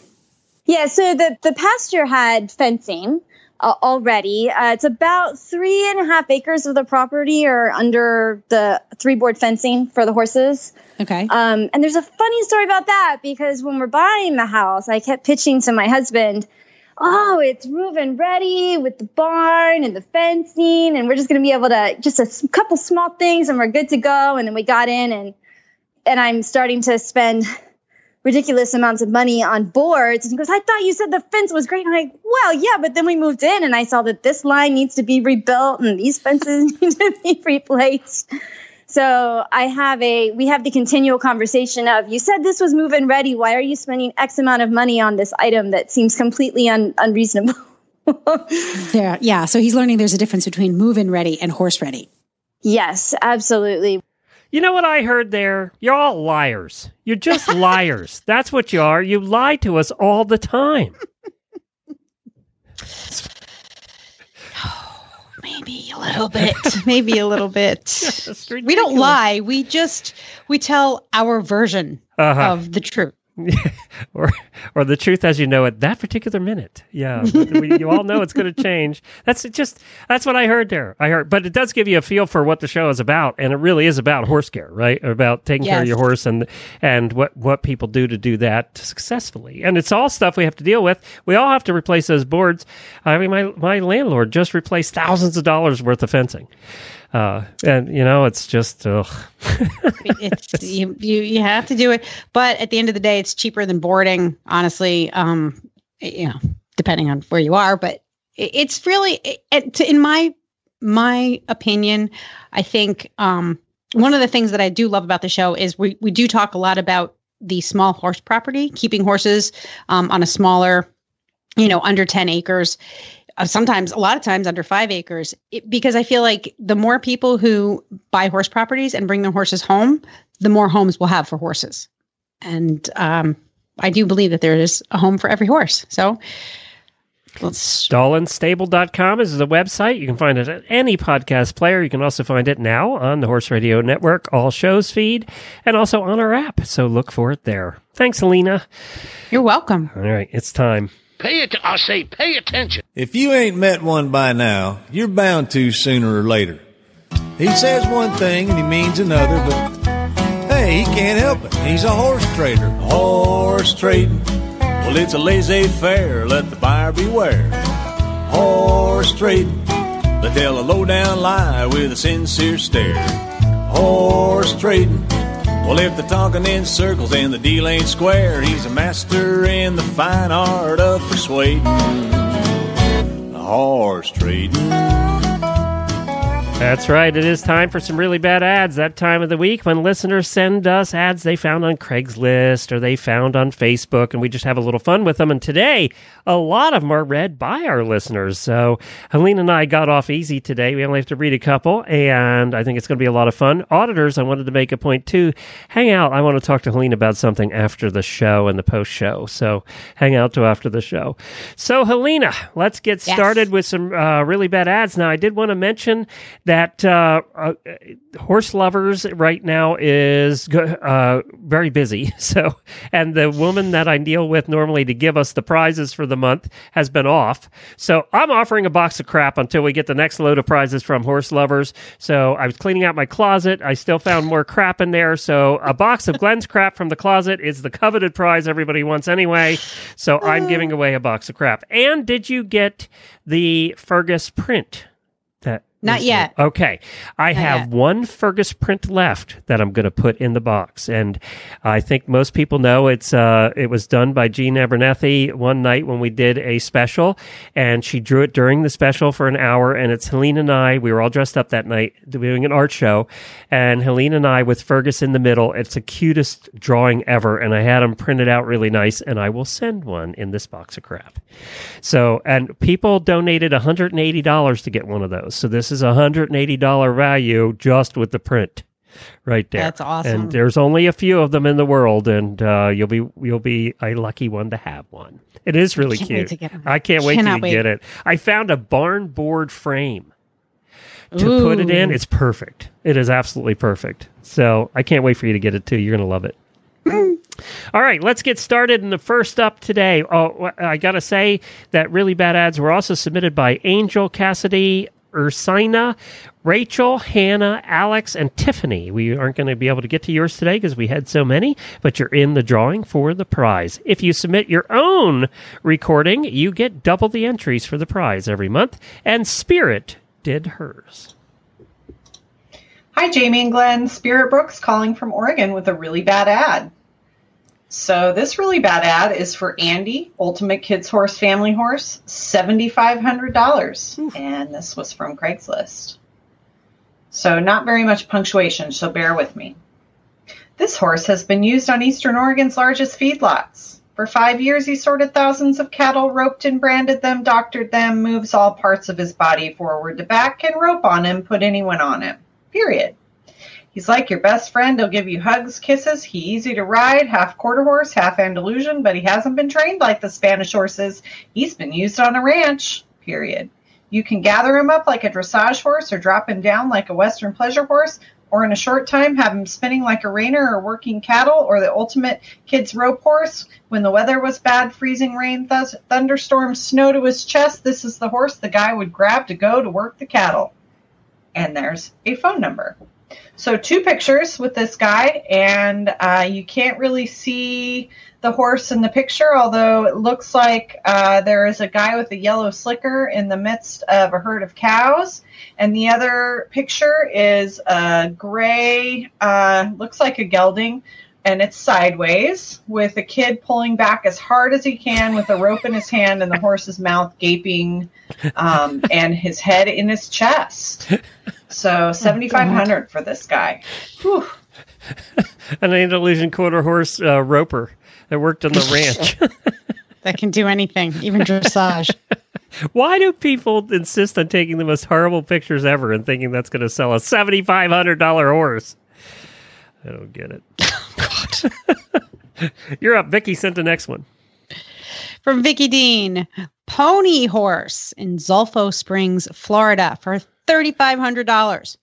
Yeah, so the, the pasture had fencing uh, already. Uh, it's about three and a half acres of the property are under the three board fencing for the horses. Okay. Um, and there's a funny story about that because when we're buying the house, I kept pitching to my husband, oh, it's moving ready with the barn and the fencing, and we're just going to be able to just a s- couple small things and we're good to go. And then we got in and and I'm starting to spend ridiculous amounts of money on boards. And he goes, I thought you said the fence was great. And I'm like, well, yeah, but then we moved in and I saw that this line needs to be rebuilt and these fences need to be replaced. So I have a, we have the continual conversation of, you said this was move-in ready. Why are you spending X amount of money on this item that seems completely un- unreasonable? There, yeah. So he's learning there's a difference between move in ready and horse ready. yes, absolutely. You know what I heard there? You're all liars. You're just liars. That's what you are. You lie to us all the time. Maybe a little bit. Maybe a little bit. We don't lie. We just we tell our version Uh-huh. of the truth. or or the truth as you know it that particular minute. Yeah, we, you all know it's going to change. That's just that's what I heard there. I heard, but it does give you a feel for what the show is about, and it really is about horse care, right? About taking care of your horse and and what what people do to do that successfully. And it's all stuff we have to deal with. We all have to replace those boards. I mean, my my landlord just replaced thousands of dollars worth of fencing. Uh, and you know, it's just ugh. It's you, you you have to do it, but at the end of the day, it's cheaper than boarding. Honestly, um, you know, depending on where you are, but it, it's really, it, it, in my my opinion, I think um, one of the things that I do love about the show is we we do talk a lot about the small horse property, keeping horses um, on a smaller, you know, under ten acres. Uh, sometimes, a lot of times, under five acres, it, because I feel like the more people who buy horse properties and bring their horses home, the more homes we'll have for horses. And um, I do believe that there is a home for every horse. So let's Stallandstable.com is the website. You can find it at any podcast player. You can also find it now on the Horse Radio Network, all shows feed, and also on our app. So look for it there. Thanks, Alina. You're welcome. All right, it's time. Pay it. I say, pay attention. If you ain't met one by now, you're bound to sooner or later. He says one thing and he means another, but hey, he can't help it. He's a horse trader. Horse trading. Well, it's a laissez faire. Let the buyer beware. Horse trading. They tell a low down lie with a sincere stare. Horse trading. Well, if they're talking in circles and the deal ain't square, he's a master in the fine art of persuading. Horse trading. That's right. It is time for some really bad ads. That time of the week when listeners send us ads they found on Craigslist or they found on Facebook, and we just have a little fun with them. And today, a lot of them are read by our listeners. So Helene and I got off easy today. We only have to read a couple, and I think it's going to be a lot of fun. Auditors, I wanted to make a point too. Hang out. I want to talk to Helene about something after the show and the post show. So hang out to after the show. So Helena, let's get Yes. started with some uh, really bad ads. Now, I did want to mention that uh, uh, Horseloverz right now is uh, very busy. So, and the woman that I deal with normally to give us the prizes for the month has been off. So, I'm offering a box of crap until we get the next load of prizes from Horseloverz. So, I was cleaning out my closet. I still found more crap in there. So, a box of Glenn's crap from the closet is the coveted prize everybody wants anyway. So, I'm giving away a box of crap. And did you get the Fergus print? That Not yet. Okay. I Not have yet. one Fergus print left that I'm going to put in the box. And I think most people know it's uh, it was done by Jean Abernethy one night when we did a special. And she drew it during the special for an hour. And it's Helene and I. We were all dressed up that night doing an art show. And Helene and I with Fergus in the middle. It's the cutest drawing ever. And I had them printed out really nice. And I will send one in this box of crap. So, and people donated $180 to get one of those. So this is a $180 value just with the print right there. That's awesome. And there's only a few of them in the world and uh, you'll be you'll be a lucky one to have one. It is really can't cute. to get one. I can't wait Cannot to wait. get it. I found a barn board frame to put it in. It's perfect. It is absolutely perfect. So I can't wait for you to get it too. You're going to love it. All right, let's get started. And the first up today, oh, I got to say that really bad ads were also submitted by Angel Cassidy, Ursina, Rachel, Hannah, Alex, and Tiffany. We aren't going to be able to get to yours today because we had so many, but you're in the drawing for the prize. If you submit your own recording, you get double the entries for the prize every month. And Spirit did hers. Hi, Jamie and Glenn. Spirit Brooks calling from Oregon with a really bad ad. So, this really bad ad is for Andy, Ultimate Kids Horse Family Horse, $7,500. And this was from Craigslist. So, not very much punctuation, so bear with me. This horse has been used on Eastern Oregon's largest feedlots. For five years, he sorted thousands of cattle, roped and branded them, doctored them, moves all parts of his body forward to back, can rope on him, put anyone on him. Period. He's like your best friend. He'll give you hugs, kisses. He easy to ride, half quarter horse, half Andalusian, but he hasn't been trained like the Spanish horses. He's been used on a ranch. Period. You can gather him up like a dressage horse or drop him down like a Western pleasure horse, or in a short time have him spinning like a reiner or working cattle or the ultimate kid's rope horse. When the weather was bad, freezing rain, thus, thunderstorms, snow to his chest, this is the horse the guy would grab to go to work the cattle. And there's a phone number. So two pictures with this guy, and uh, you can't really see the horse in the picture, although it looks like uh, there is a guy with a yellow slicker in the midst of a herd of cows. And the other picture is a gray, uh, looks like a gelding, and it's sideways with a kid pulling back as hard as he can with a rope in his hand and the horse's mouth gaping um, and his head in his chest. So seventy five hundred for this guy. Whew. An Andalusian quarter horse uh, roper that worked on the ranch. that can do anything, even dressage. Why do people insist on taking the most horrible pictures ever and thinking that's going to sell a $7,500 horse? I don't get it. You're up. Vicky sent the next one. From Vicky Dean, Pony Horse in Zolfo Springs, Florida for $3,500.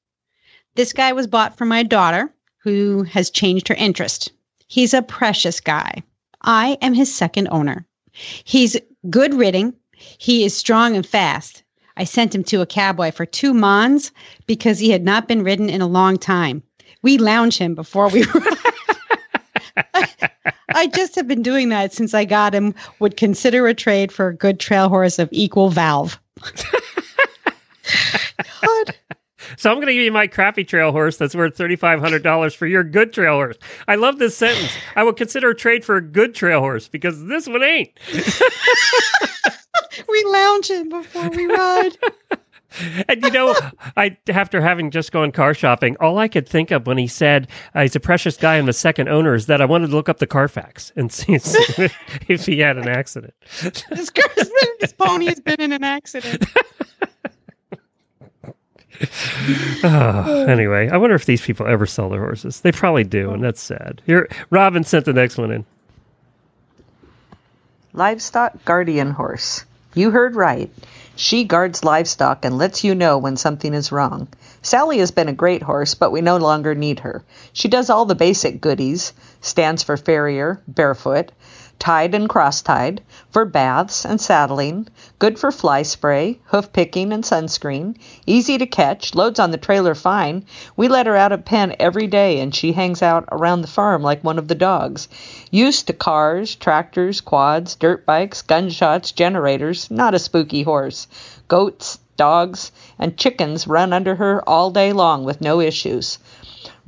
This guy was bought for my daughter, who has changed her interest. He's a precious guy. I am his second owner. He's good ridding. He is strong and fast. I sent him to a cowboy for two mons because he had not been ridden in a long time. We lounge him before we I just have been doing that since I got him. Would consider a trade for a good trail horse of equal valve. God. So I'm going to give you my crappy trail horse that's worth $3,500 for your good trail horse. I love this sentence. I will consider a trade for a good trail horse because this one ain't. we lounge him before we ride. and you know, I after having just gone car shopping, all I could think of when he said uh, he's a precious guy and the second owner is that I wanted to look up the Carfax and see if, if he had an accident. This pony has been in an accident. Oh, anyway, I wonder if these people ever sell their horses. They probably do, and that's sad. Here, Robin sent the next one in. Livestock guardian horse. You heard right. She guards livestock and lets you know when something is wrong. Sally has been a great horse, but we no longer need her. She does all the basic goodies, stands for farrier, barefoot, tied and cross-tied, for baths and saddling, good for fly spray, hoof picking and sunscreen, easy to catch, loads on the trailer fine. We let her out of pen every day and she hangs out around the farm like one of the dogs. Used to cars, tractors, quads, dirt bikes, gunshots, generators, not a spooky horse. Goats, dogs, and chickens run under her all day long with no issues.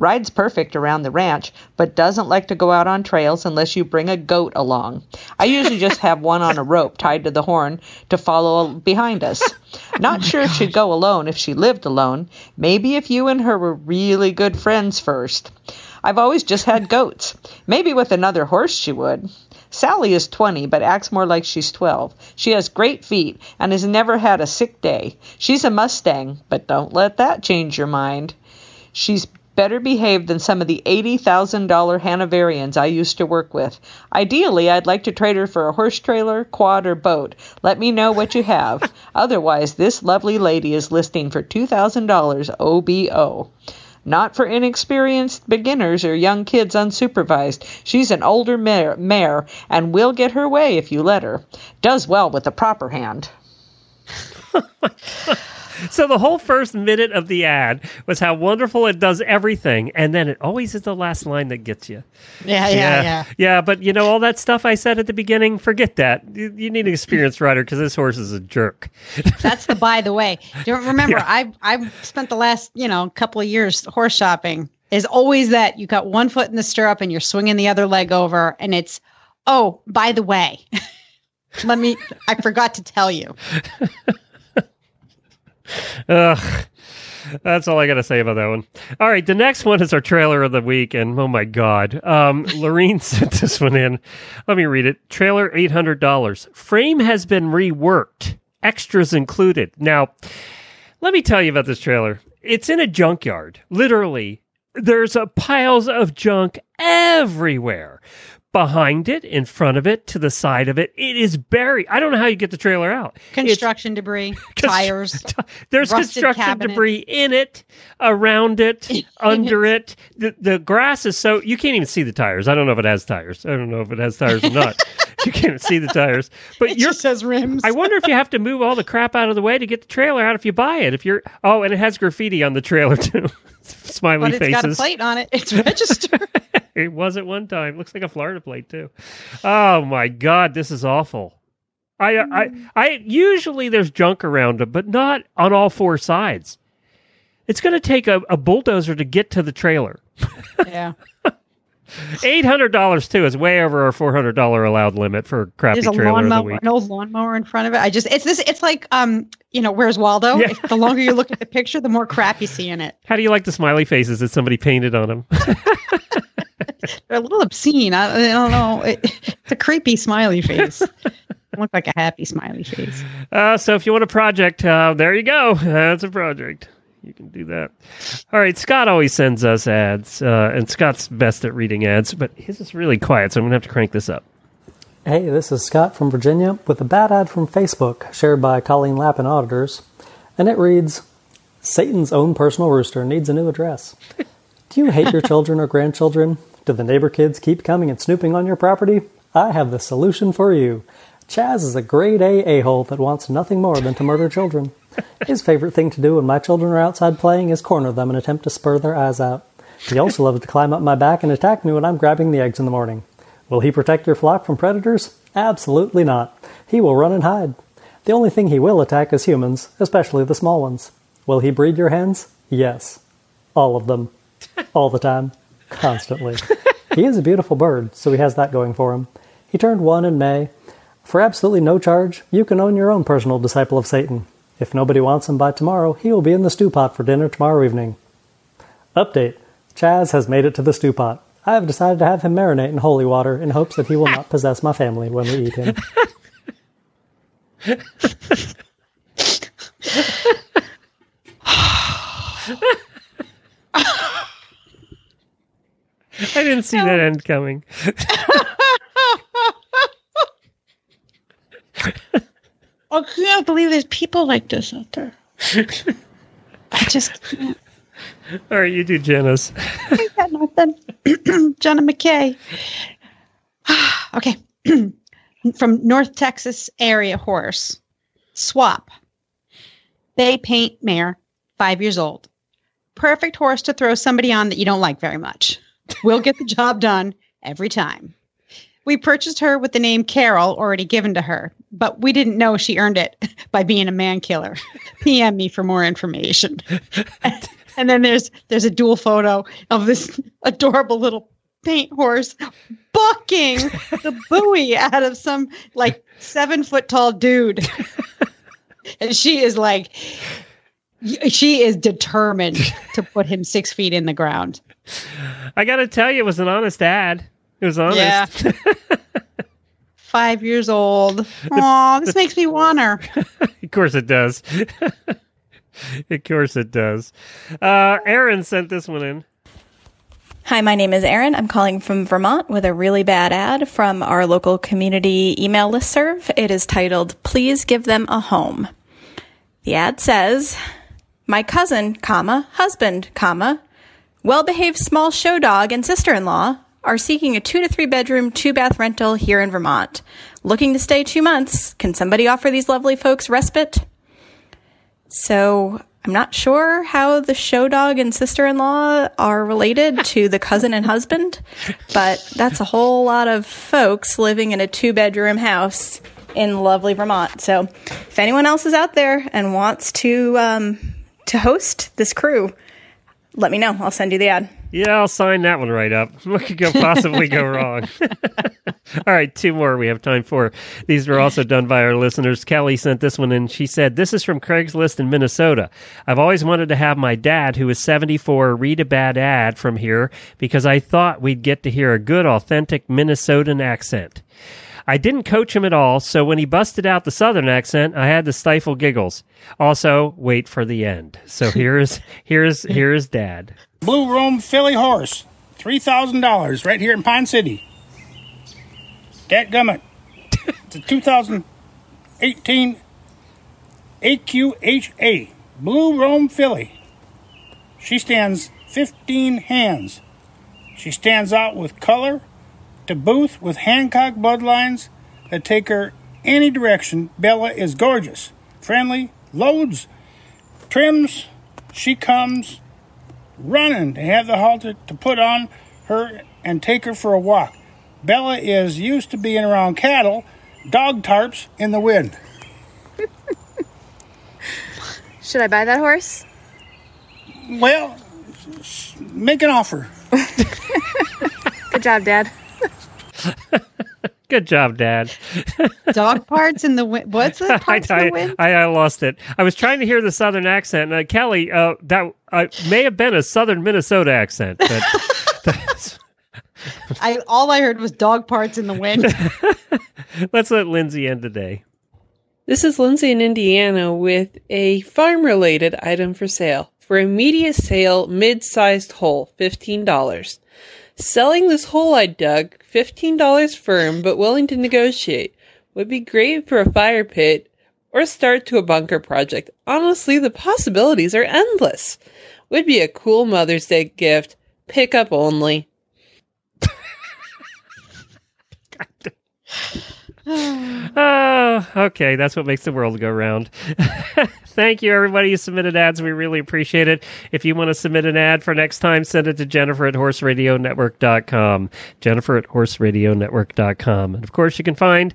Rides perfect around the ranch, but doesn't like to go out on trails unless you bring a goat along. I usually just have one on a rope tied to the horn to follow behind us. Not oh sure if she'd go alone if she lived alone. Maybe if you and her were really good friends first. I've always just had goats. Maybe with another horse she would. Sally is 20, but acts more like she's 12. She has great feet and has never had a sick day. She's a Mustang, but don't let that change your mind. She's better behaved than some of the $80,000 Hanoverians I used to work with. Ideally, I'd like to trade her for a horse trailer, quad, or boat. Let me know what you have. Otherwise, this lovely lady is listing for $2,000 OBO. Not for inexperienced beginners or young kids unsupervised. She's an older mare, mare and will get her way if you let her. Does well with the proper hand. So the whole first minute of the ad was how wonderful it does everything, and then it always is the last line that gets you. Yeah, yeah, yeah. Yeah, but you know all that stuff I said at the beginning. Forget that. You, you need an experienced rider because this horse is a jerk. That's the by the way. Don't remember, Yeah. I I've spent the last you know couple of years horse shopping. Is always that you got one foot in the stirrup and you're swinging the other leg over, and it's oh by the way, let me. I forgot to tell you. Ugh. That's all I got to say about that one. All right, the next one is our trailer of the week, and oh my god, um, Lorene sent this one in. Let me read it. Trailer eight hundred dollars. Frame has been reworked, extras included. Now, let me tell you about this trailer. It's in a junkyard. Literally, there's a piles of junk everywhere. Behind it, in front of it, to the side of it, it is buried. I don't know how you get the trailer out. It's- Construction debris, tires. there's construction cabinets. debris in it, around it, under it. The the grass is so you can't even see the tires. I don't know if it has tires. I don't know if it has tires or not. you can't see the tires. But It you're just says rims. I wonder if you have to move all the crap out of the way to get the trailer out if you buy it. If you're oh, and it has graffiti on the trailer too. Smiley But it's faces. got a plate on it. It's registered. it was at one time. Looks like a Florida plate too. Oh my god, this is awful. I uh, I mm. I usually there's junk around it, but not on all four sides. It's going to take a, a bulldozer to get to the trailer. yeah. Eight hundred dollars too is way over our four hundred dollar allowed limit for crappy There's a trailer of the lawnmower, week. an old lawnmower in front of it. I just, it's this, it's like, um, you know, where's Waldo? Yeah. The longer you look at the picture, the more crap you see in it. How do you like the smiley faces that somebody painted on them? They're a little obscene. I, I don't know. It, it's a creepy smiley face. look like a happy smiley face. Uh, so if you want a project, uh, there you go. That's a project. You can do that. All right. Scott always sends us ads, uh, and Scott's best at reading ads, but his is really quiet, so I'm to have to crank this up. Hey, this is Scott from Virginia with a bad ad from Facebook shared by Colleen Lappin Auditors. And it reads Satan's own personal rooster needs a new address. Do you hate your children or grandchildren? Do the neighbor kids keep coming and snooping on your property? I have the solution for you. Chaz is a grade A a hole that wants nothing more than to murder children. His favorite thing to do when my children are outside playing is corner them and attempt to spur their eyes out. He also loves to climb up my back and attack me when I'm grabbing the eggs in the morning. Will he protect your flock from predators? Absolutely not. He will run and hide. The only thing he will attack is humans, especially the small ones. Will he breed your hens? Yes. All of them. All the time. Constantly. He is a beautiful bird, so he has that going for him. He turned one in May. For absolutely no charge, you can own your own personal disciple of Satan. If nobody wants him by tomorrow, he will be in the stew pot for dinner tomorrow evening. Update Chaz has made it to the stew pot. I have decided to have him marinate in holy water in hopes that he will not possess my family when we eat him. I didn't see that end coming. I can't believe there's people like this out there. I just can't. All right, you do Janice. I got nothing. Jenna McKay. okay. From North Texas area horse. Swap. Bay Paint Mare, five years old. Perfect horse to throw somebody on that you don't like very much. We'll get the job done every time. We purchased her with the name Carol already given to her, but we didn't know she earned it by being a man killer. PM me for more information. and then there's there's a dual photo of this adorable little paint horse bucking the buoy out of some like seven foot tall dude. and she is like she is determined to put him six feet in the ground. I got to tell you, it was an honest ad. It was honest. Yeah. Five years old. Aw, this makes me want her. of course it does. of course it does. Uh, Erin sent this one in. Hi, my name is Erin. I'm calling from Vermont with a really bad ad from our local community email listserv. It is titled, Please Give Them a Home. The ad says, My cousin, comma, husband, comma, well-behaved small show dog and sister-in-law are seeking a two to three bedroom, two bath rental here in Vermont. Looking to stay two months. Can somebody offer these lovely folks respite? So I'm not sure how the show dog and sister in law are related to the cousin and husband, but that's a whole lot of folks living in a two bedroom house in lovely Vermont. So if anyone else is out there and wants to um, to host this crew, let me know. I'll send you the ad. Yeah, I'll sign that one right up. What could go possibly go wrong? All right, two more we have time for. These were also done by our listeners. Kelly sent this one in. She said, This is from Craigslist in Minnesota. I've always wanted to have my dad, who is 74, read a bad ad from here because I thought we'd get to hear a good, authentic Minnesotan accent. I didn't coach him at all, so when he busted out the southern accent, I had to stifle giggles. Also, wait for the end. So here's here's here's dad. Blue Roan Filly horse, three thousand dollars, right here in Pine City. Dad Gummit. It's a 2018 AQHA Blue Roan Filly. She stands 15 hands. She stands out with color to booth with Hancock bloodlines that take her any direction. Bella is gorgeous, friendly, loads, trims. She comes running to have the halter to put on her and take her for a walk. Bella is used to being around cattle, dog tarps in the wind. Should I buy that horse? Well, make an offer. Good job, Dad. Good job, Dad. Dog parts in the wind. What's the parts in I, the wind? I, I lost it. I was trying to hear the southern accent. Uh, Kelly, uh, that uh, may have been a southern Minnesota accent, but that's- I all I heard was dog parts in the wind. let's let Lindsay end today. This is Lindsay in Indiana with a farm related item for sale. For immediate sale, mid sized hole, $15. Selling this hole I dug, $15 firm, but willing to negotiate. Would be great for a fire pit or start to a bunker project. Honestly, the possibilities are endless. Would be a cool Mother's Day gift. Pickup only. Oh, okay. That's what makes the world go round. Thank you, everybody who submitted ads. We really appreciate it. If you want to submit an ad for next time, send it to Jennifer at horseradionetwork.com. Jennifer at horseradionetwork.com. And of course, you can find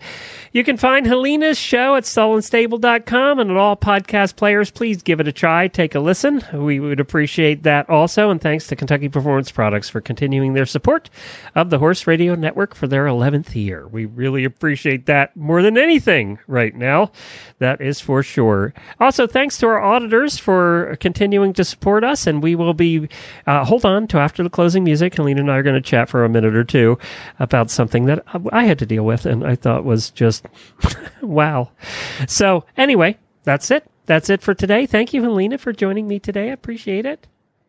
you can find Helena's show at stallandstable.com and at all podcast players. Please give it a try. Take a listen. We would appreciate that also. And thanks to Kentucky Performance Products for continuing their support of the Horse Radio Network for their 11th year. We really appreciate that more than anything right now. That is for sure. Also, thanks to our auditors for continuing to support us. And we will be, uh, hold on to after the closing music. Helena and I are going to chat for a minute or two about something that I had to deal with and I thought was just wow. So, anyway, that's it. That's it for today. Thank you, Helena, for joining me today. I appreciate it.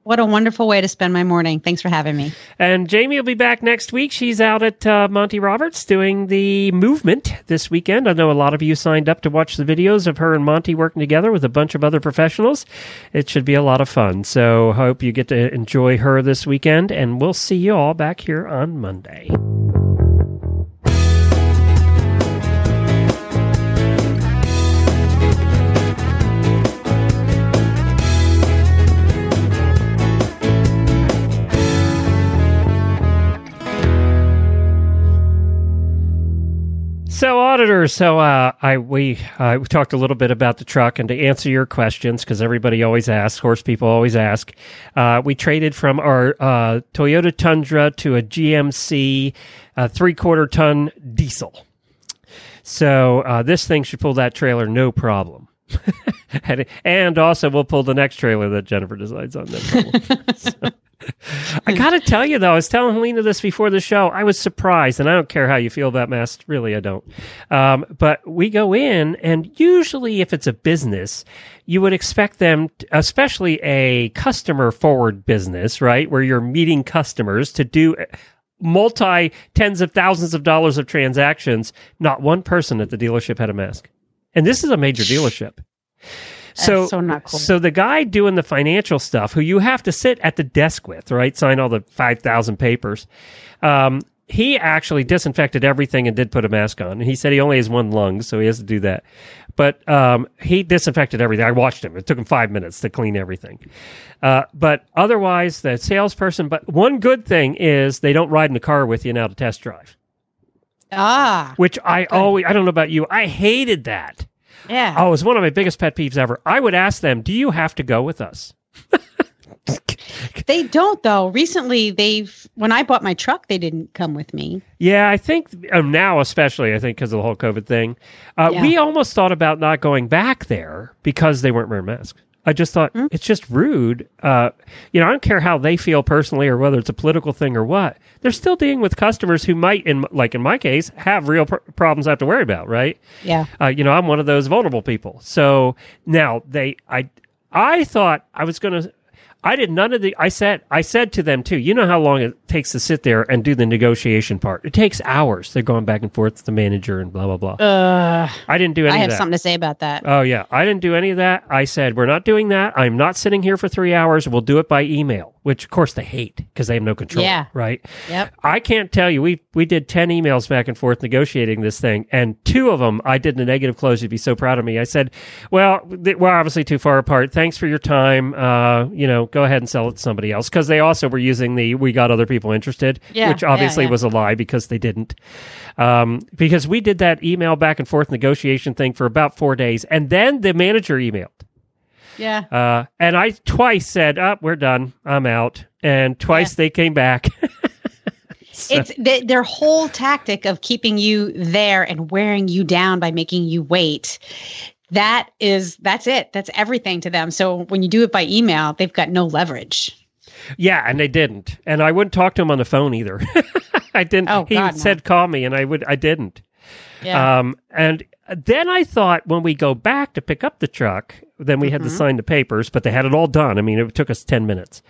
What a wonderful way to spend my morning. Thanks for having me. And Jamie will be back next week. She's out at uh, Monty Roberts doing the movement this weekend. I know a lot of you signed up to watch the videos of her and Monty working together with a bunch of other professionals. It should be a lot of fun. So hope you get to enjoy her this weekend, and we'll see you all back here on Monday. So, auditor, so uh, I we uh, we talked a little bit about the truck, and to answer your questions, because everybody always asks, horse people always ask, uh, we traded from our uh, Toyota Tundra to a GMC uh, three quarter ton diesel. So uh, this thing should pull that trailer no problem. and, also, we'll pull the next trailer that Jennifer decides on. So- I got to tell you though, I was telling Helena this before the show. I was surprised, and I don't care how you feel about masks. Really, I don't. Um, but we go in, and usually, if it's a business, you would expect them, t- especially a customer forward business, right, where you're meeting customers to do multi tens of thousands of dollars of transactions. Not one person at the dealership had a mask, and this is a major dealership. So, so not cool. so the guy doing the financial stuff, who you have to sit at the desk with, right, sign all the five thousand papers, um, he actually disinfected everything and did put a mask on. And he said he only has one lung, so he has to do that. But um, he disinfected everything. I watched him. It took him five minutes to clean everything. Uh, but otherwise, the salesperson. But one good thing is they don't ride in the car with you now to test drive, Ah, which I always. I don't know about you. I hated that. Yeah. Oh, it was one of my biggest pet peeves ever. I would ask them, "Do you have to go with us?" They don't though. Recently, they've when I bought my truck, they didn't come with me. Yeah, I think um, now, especially, I think because of the whole COVID thing, uh, Yeah. we almost thought about not going back there because they weren't wearing masks. I just thought Hmm? it's just rude. Uh, you know, I don't care how they feel personally or whether it's a political thing or what. They're still dealing with customers who might, in like in my case, have real pr- problems I have to worry about. Right? Yeah. Uh, you know, I'm one of those vulnerable people. So now they, I, I thought I was going to. I did none of the. I said. I said to them too. You know how long it takes to sit there and do the negotiation part. It takes hours. They're going back and forth to the manager and blah blah blah. Uh, I didn't do any I have something to say about that. Oh yeah, I didn't do any of that. I said we're not doing that. I'm not sitting here for three hours. We'll do it by email, which of course they hate because they have no control. Yeah. Right. Yep. I can't tell you. We we did ten emails back and forth negotiating this thing, and two of them I did in a negative close. You'd be so proud of me. I said, "Well, th- we're obviously too far apart. Thanks for your time. Uh, you know, go ahead and sell it to somebody else." Because they also were using the "we got other people interested," Yeah, which yeah, obviously yeah. was a lie because they didn't. Um, because we did that email back and forth negotiation thing for about four days, and then the manager emailed. Yeah. Uh, and I twice said, "Up, we're done. I'm out." And twice they came back. So- It's th- their whole tactic of keeping you there and wearing you down by making you wait. That is that's it. That's everything to them. So when you do it by email, they've got no leverage. yeah, and they didn't, and I wouldn't talk to him on the phone either. I didn't. Oh, he God, no. said, "Call me," and I would. I didn't. Yeah. Um, and then I thought when we go back to pick up the truck, then we had to Mhm. sign the papers, but they had it all done. I mean, it took us 10 minutes.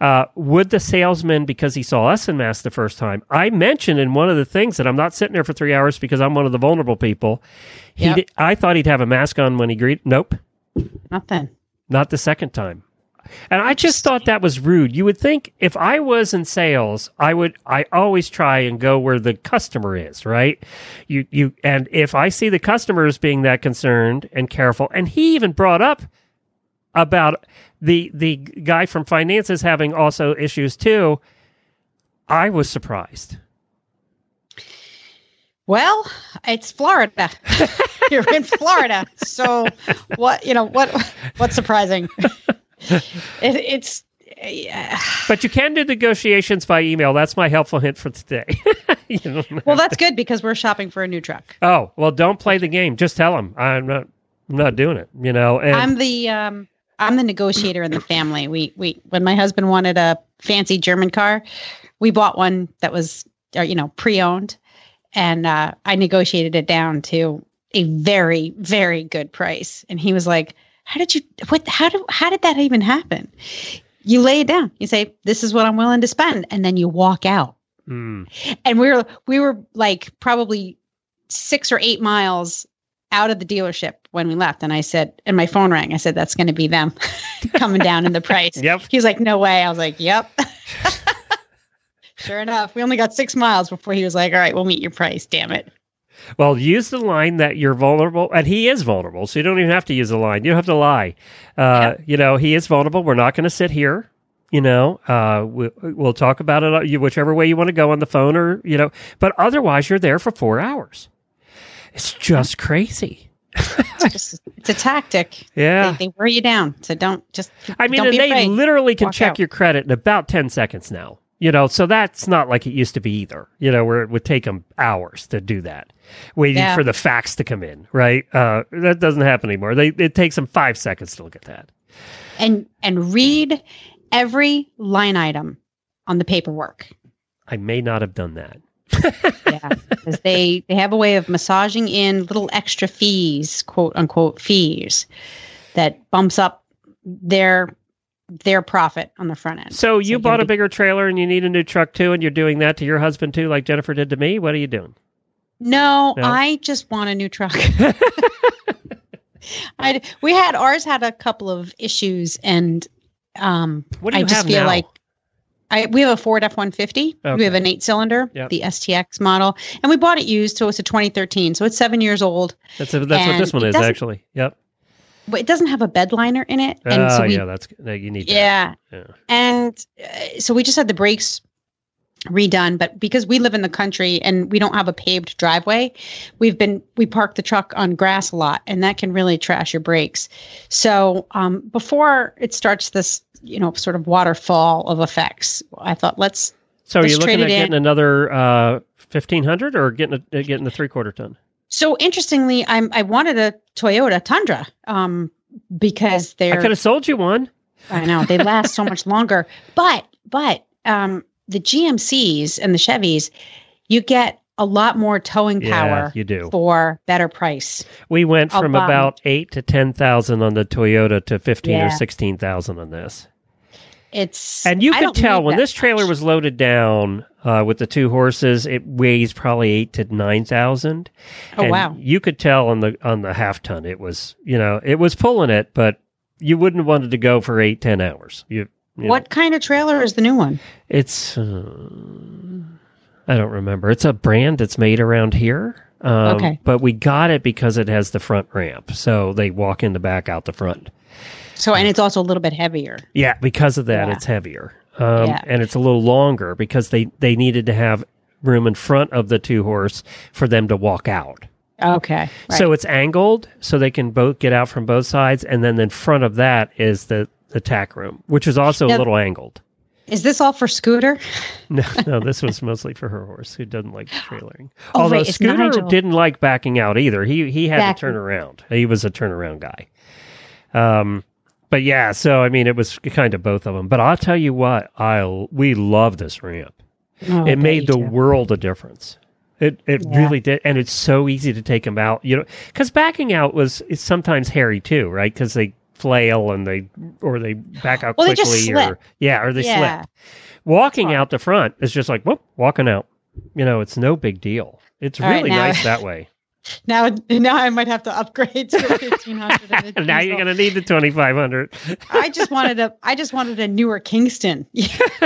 Uh, would the salesman, because he saw us in mass the first time, I mentioned in one of the things that I'm not sitting there for three hours because I'm one of the vulnerable people. He Yep. I thought he'd have a mask on when he greeted. Nope. Nothing. Not the second time. And I just thought that was rude. You would think if I was in sales, I would I always try and go where the customer is, right? You you and if I see the customers being that concerned and careful, and he even brought up about the the guy from finances having also issues too, I was surprised. Well, it's Florida. You're in Florida, so what? You know what? What's surprising? it, it's yeah. But you can do negotiations by email. That's my helpful hint for today. You don't have well, that's to- good because we're shopping for a new truck. Oh well, don't play the game. Just tell them I'm not. I'm not doing it. You know. And I'm the um, I'm the negotiator in the family. We we when my husband wanted a fancy German car, we bought one that was uh, you know pre-owned, and uh, I negotiated it down to a very very good price. And he was like, "How did you? What? How did how did that even happen?" You lay it down. You say, "This is what I'm willing to spend," and then you walk out. Mm. And we were we were like probably six or eight miles out of the dealership when we left. And I said, and my phone rang. I said, that's going to be them coming down in the price. Yep. he's like, no way. I was like, yep. sure enough, we only got six miles before he was like, all right, we'll meet your price. Damn it. Well, use the line that you're vulnerable, and he is vulnerable, so you don't even have to use a line. You don't have to lie. Uh, You know, he is vulnerable. We're not going to sit here. You know, uh, we, we'll talk about it uh, whichever way you want to go on the phone, or you know. But otherwise, you're there for four hours. It's just crazy. It's just, it's a tactic. Yeah. They, they wear you down. So don't just, I mean, and they afraid. literally can Walk check out. your credit in about ten seconds now. You know, so that's not like it used to be either. You know, where it would take them hours to do that, waiting Yeah. for the fax to come in. Right? Uh, that doesn't happen anymore. They it takes them five seconds to look at that. and, and read every line item on the paperwork. I may not have done that. yeah, because they they have a way of massaging in little extra fees, quote unquote fees, that bumps up their their profit on the front end. So you you bought a be- bigger trailer and you need a new truck too, and you're doing that to your husband too, like Jennifer did to me. What are you doing? No, No? I just want a new truck. I we had ours had a couple of issues, and um, What do I just have feel now? like. I, we have a Ford F one fifty. We have an eight cylinder, Yep. the STX model, and we bought it used, so it's a 2013, so it's seven years old. That's that's what this one is actually. Yep. But it doesn't have a bed liner in it, and Oh so we, yeah, that's you need. that. yeah, Yeah. and uh, so we just had the brakes redone but because we live in the country and we don't have a paved driveway we've been we park the truck on grass a lot and that can really trash your brakes so um, before it starts this you know sort of waterfall of effects i thought let's So are let's you looking at it in. getting another uh, fifteen hundred or getting a, getting the three quarter ton? So interestingly i'm i wanted a toyota tundra um, because they're I could have sold you one. I know they last so much longer. But but um, the GMCs and the Chevys, you get a lot more towing power. Yeah, you do. for better price. We went from about eight to ten thousand on the Toyota to fifteen or Yeah. sixteen thousand on this. It's And you could tell when this trailer much. was loaded down uh, with the two horses, it weighs probably eight to nine thousand. Oh, wow. You could tell on the on the half ton it was you know it was pulling it, but you wouldn't have wanted to go for eight ten hours. You, you know, What kind of trailer is the new one? it's uh, I don't remember. It's a brand that's made around here. Um, Okay. But we got it because it has the front ramp, so they walk in the back, out the front. So and it's also a little bit heavier. Yeah, because of that, Yeah. it's heavier, um, Yeah. and it's a little longer because they they needed to have room in front of the two horse for them to walk out. Okay. So it's angled so they can both get out from both sides, and then in front of that is the the tack room, which is also Now- a little angled. Is this all for Scooter? No, no, this was mostly for her horse who doesn't like trailering. Oh, Although right, Scooter didn't like backing out either. He he had Back- to turn around. He was a turnaround guy. Um, but yeah, so I mean, it was kind of both of them. But I'll tell you what, I we love this ramp. Oh, it made the do. world a difference. It it Yeah. really did, and it's so easy to take them out. You know, because backing out was is sometimes hairy too, right? Because they flail and they or they back out Well, quickly, or yeah, or they Yeah. slip. Walking out the front is just like whoop, walking out. You know, it's no big deal. It's All right, really now- nice that way. Now, now I might have to upgrade to a fifteen hundred. now you're going to need the 2500. I just wanted a, I just wanted a newer Kingston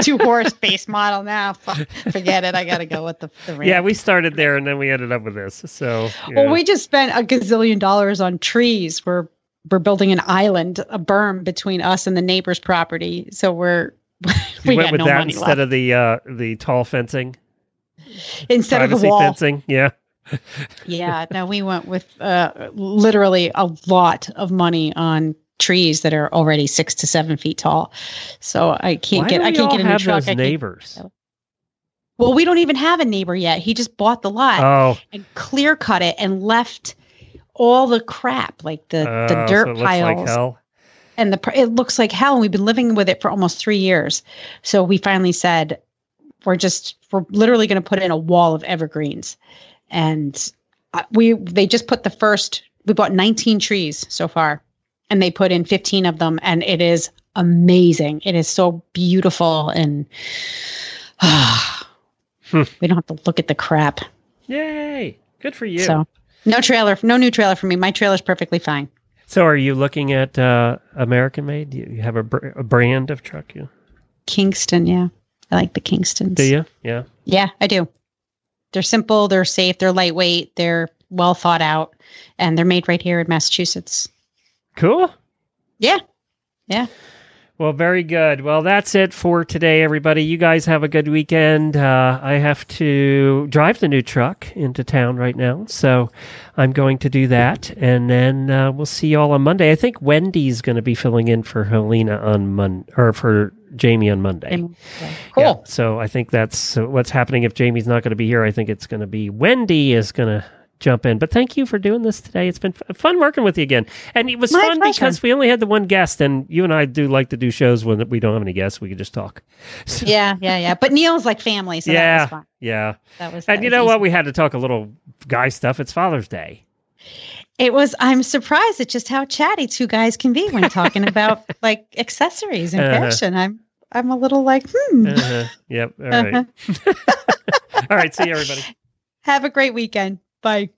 two horse base model. Now, forget it. I got to go with the, the. Yeah, we started there and then we ended up with this. So, yeah. Well, we just spent a gazillion dollars on trees. We're we're building an island, a berm between us and the neighbor's property. So we're we went got with no that money instead left. of the uh, the tall fencing, instead of the wall. fencing. Yeah. Yeah, no, we went with uh, literally a lot of money on trees that are already six to seven feet tall. So I can't Why get I can't get a new truck. those I can't- neighbors? Well, we don't even have a neighbor yet. He just bought the lot Oh. and clear cut it and left all the crap, like the the Oh, dirt so it looks piles. like hell. and the it looks like hell. And we've been living with it for almost three years. So we finally said we're just we're literally going to put in a wall of evergreens, and uh, we they just put the first. We bought 19 trees so far, and they put in 15 of them, and it is amazing. It is so beautiful, and we don't have to look at the crap. Yay! Good for you. So no trailer, no new trailer for me. My trailer's perfectly fine. So, are you looking at uh, American made? Do you have a, br- a brand of truck? You Kingston, yeah, I like the Kingstons. do you? Yeah. Yeah, I do. They're simple, they're safe, they're lightweight, they're well thought out, and they're made right here in Massachusetts. Cool. Yeah. Yeah. Well, very good. Well, that's it for today, everybody. You guys have a good weekend. Uh, I have to drive the new truck into town right now, so I'm going to do that, and then uh, we'll see you all on Monday. I think Wendy's going to be filling in for Helena on Monday or for Jamie on Monday. Cool. Yeah, so I think that's uh, what's happening. If Jamie's not going to be here, I think it's going to be Wendy is going to jump in. But thank you for doing this today. It's been f- fun working with you again, and it was My fun pleasure. because we only had the one guest, and you and I do like to do shows when we don't have any guests. We can just talk. Yeah, yeah, yeah. But Niel's like family, so that yeah, was fun. yeah. That was and you know easy. what? We had to talk a little guy stuff. It's Father's Day. It was I'm surprised at just how chatty two guys can be when talking about like accessories and Uh-huh. fashion. I'm I'm a little like, hmm. Uh-huh. Yep. All right. Uh-huh. all right. See you, everybody. Have a great weekend. Bye.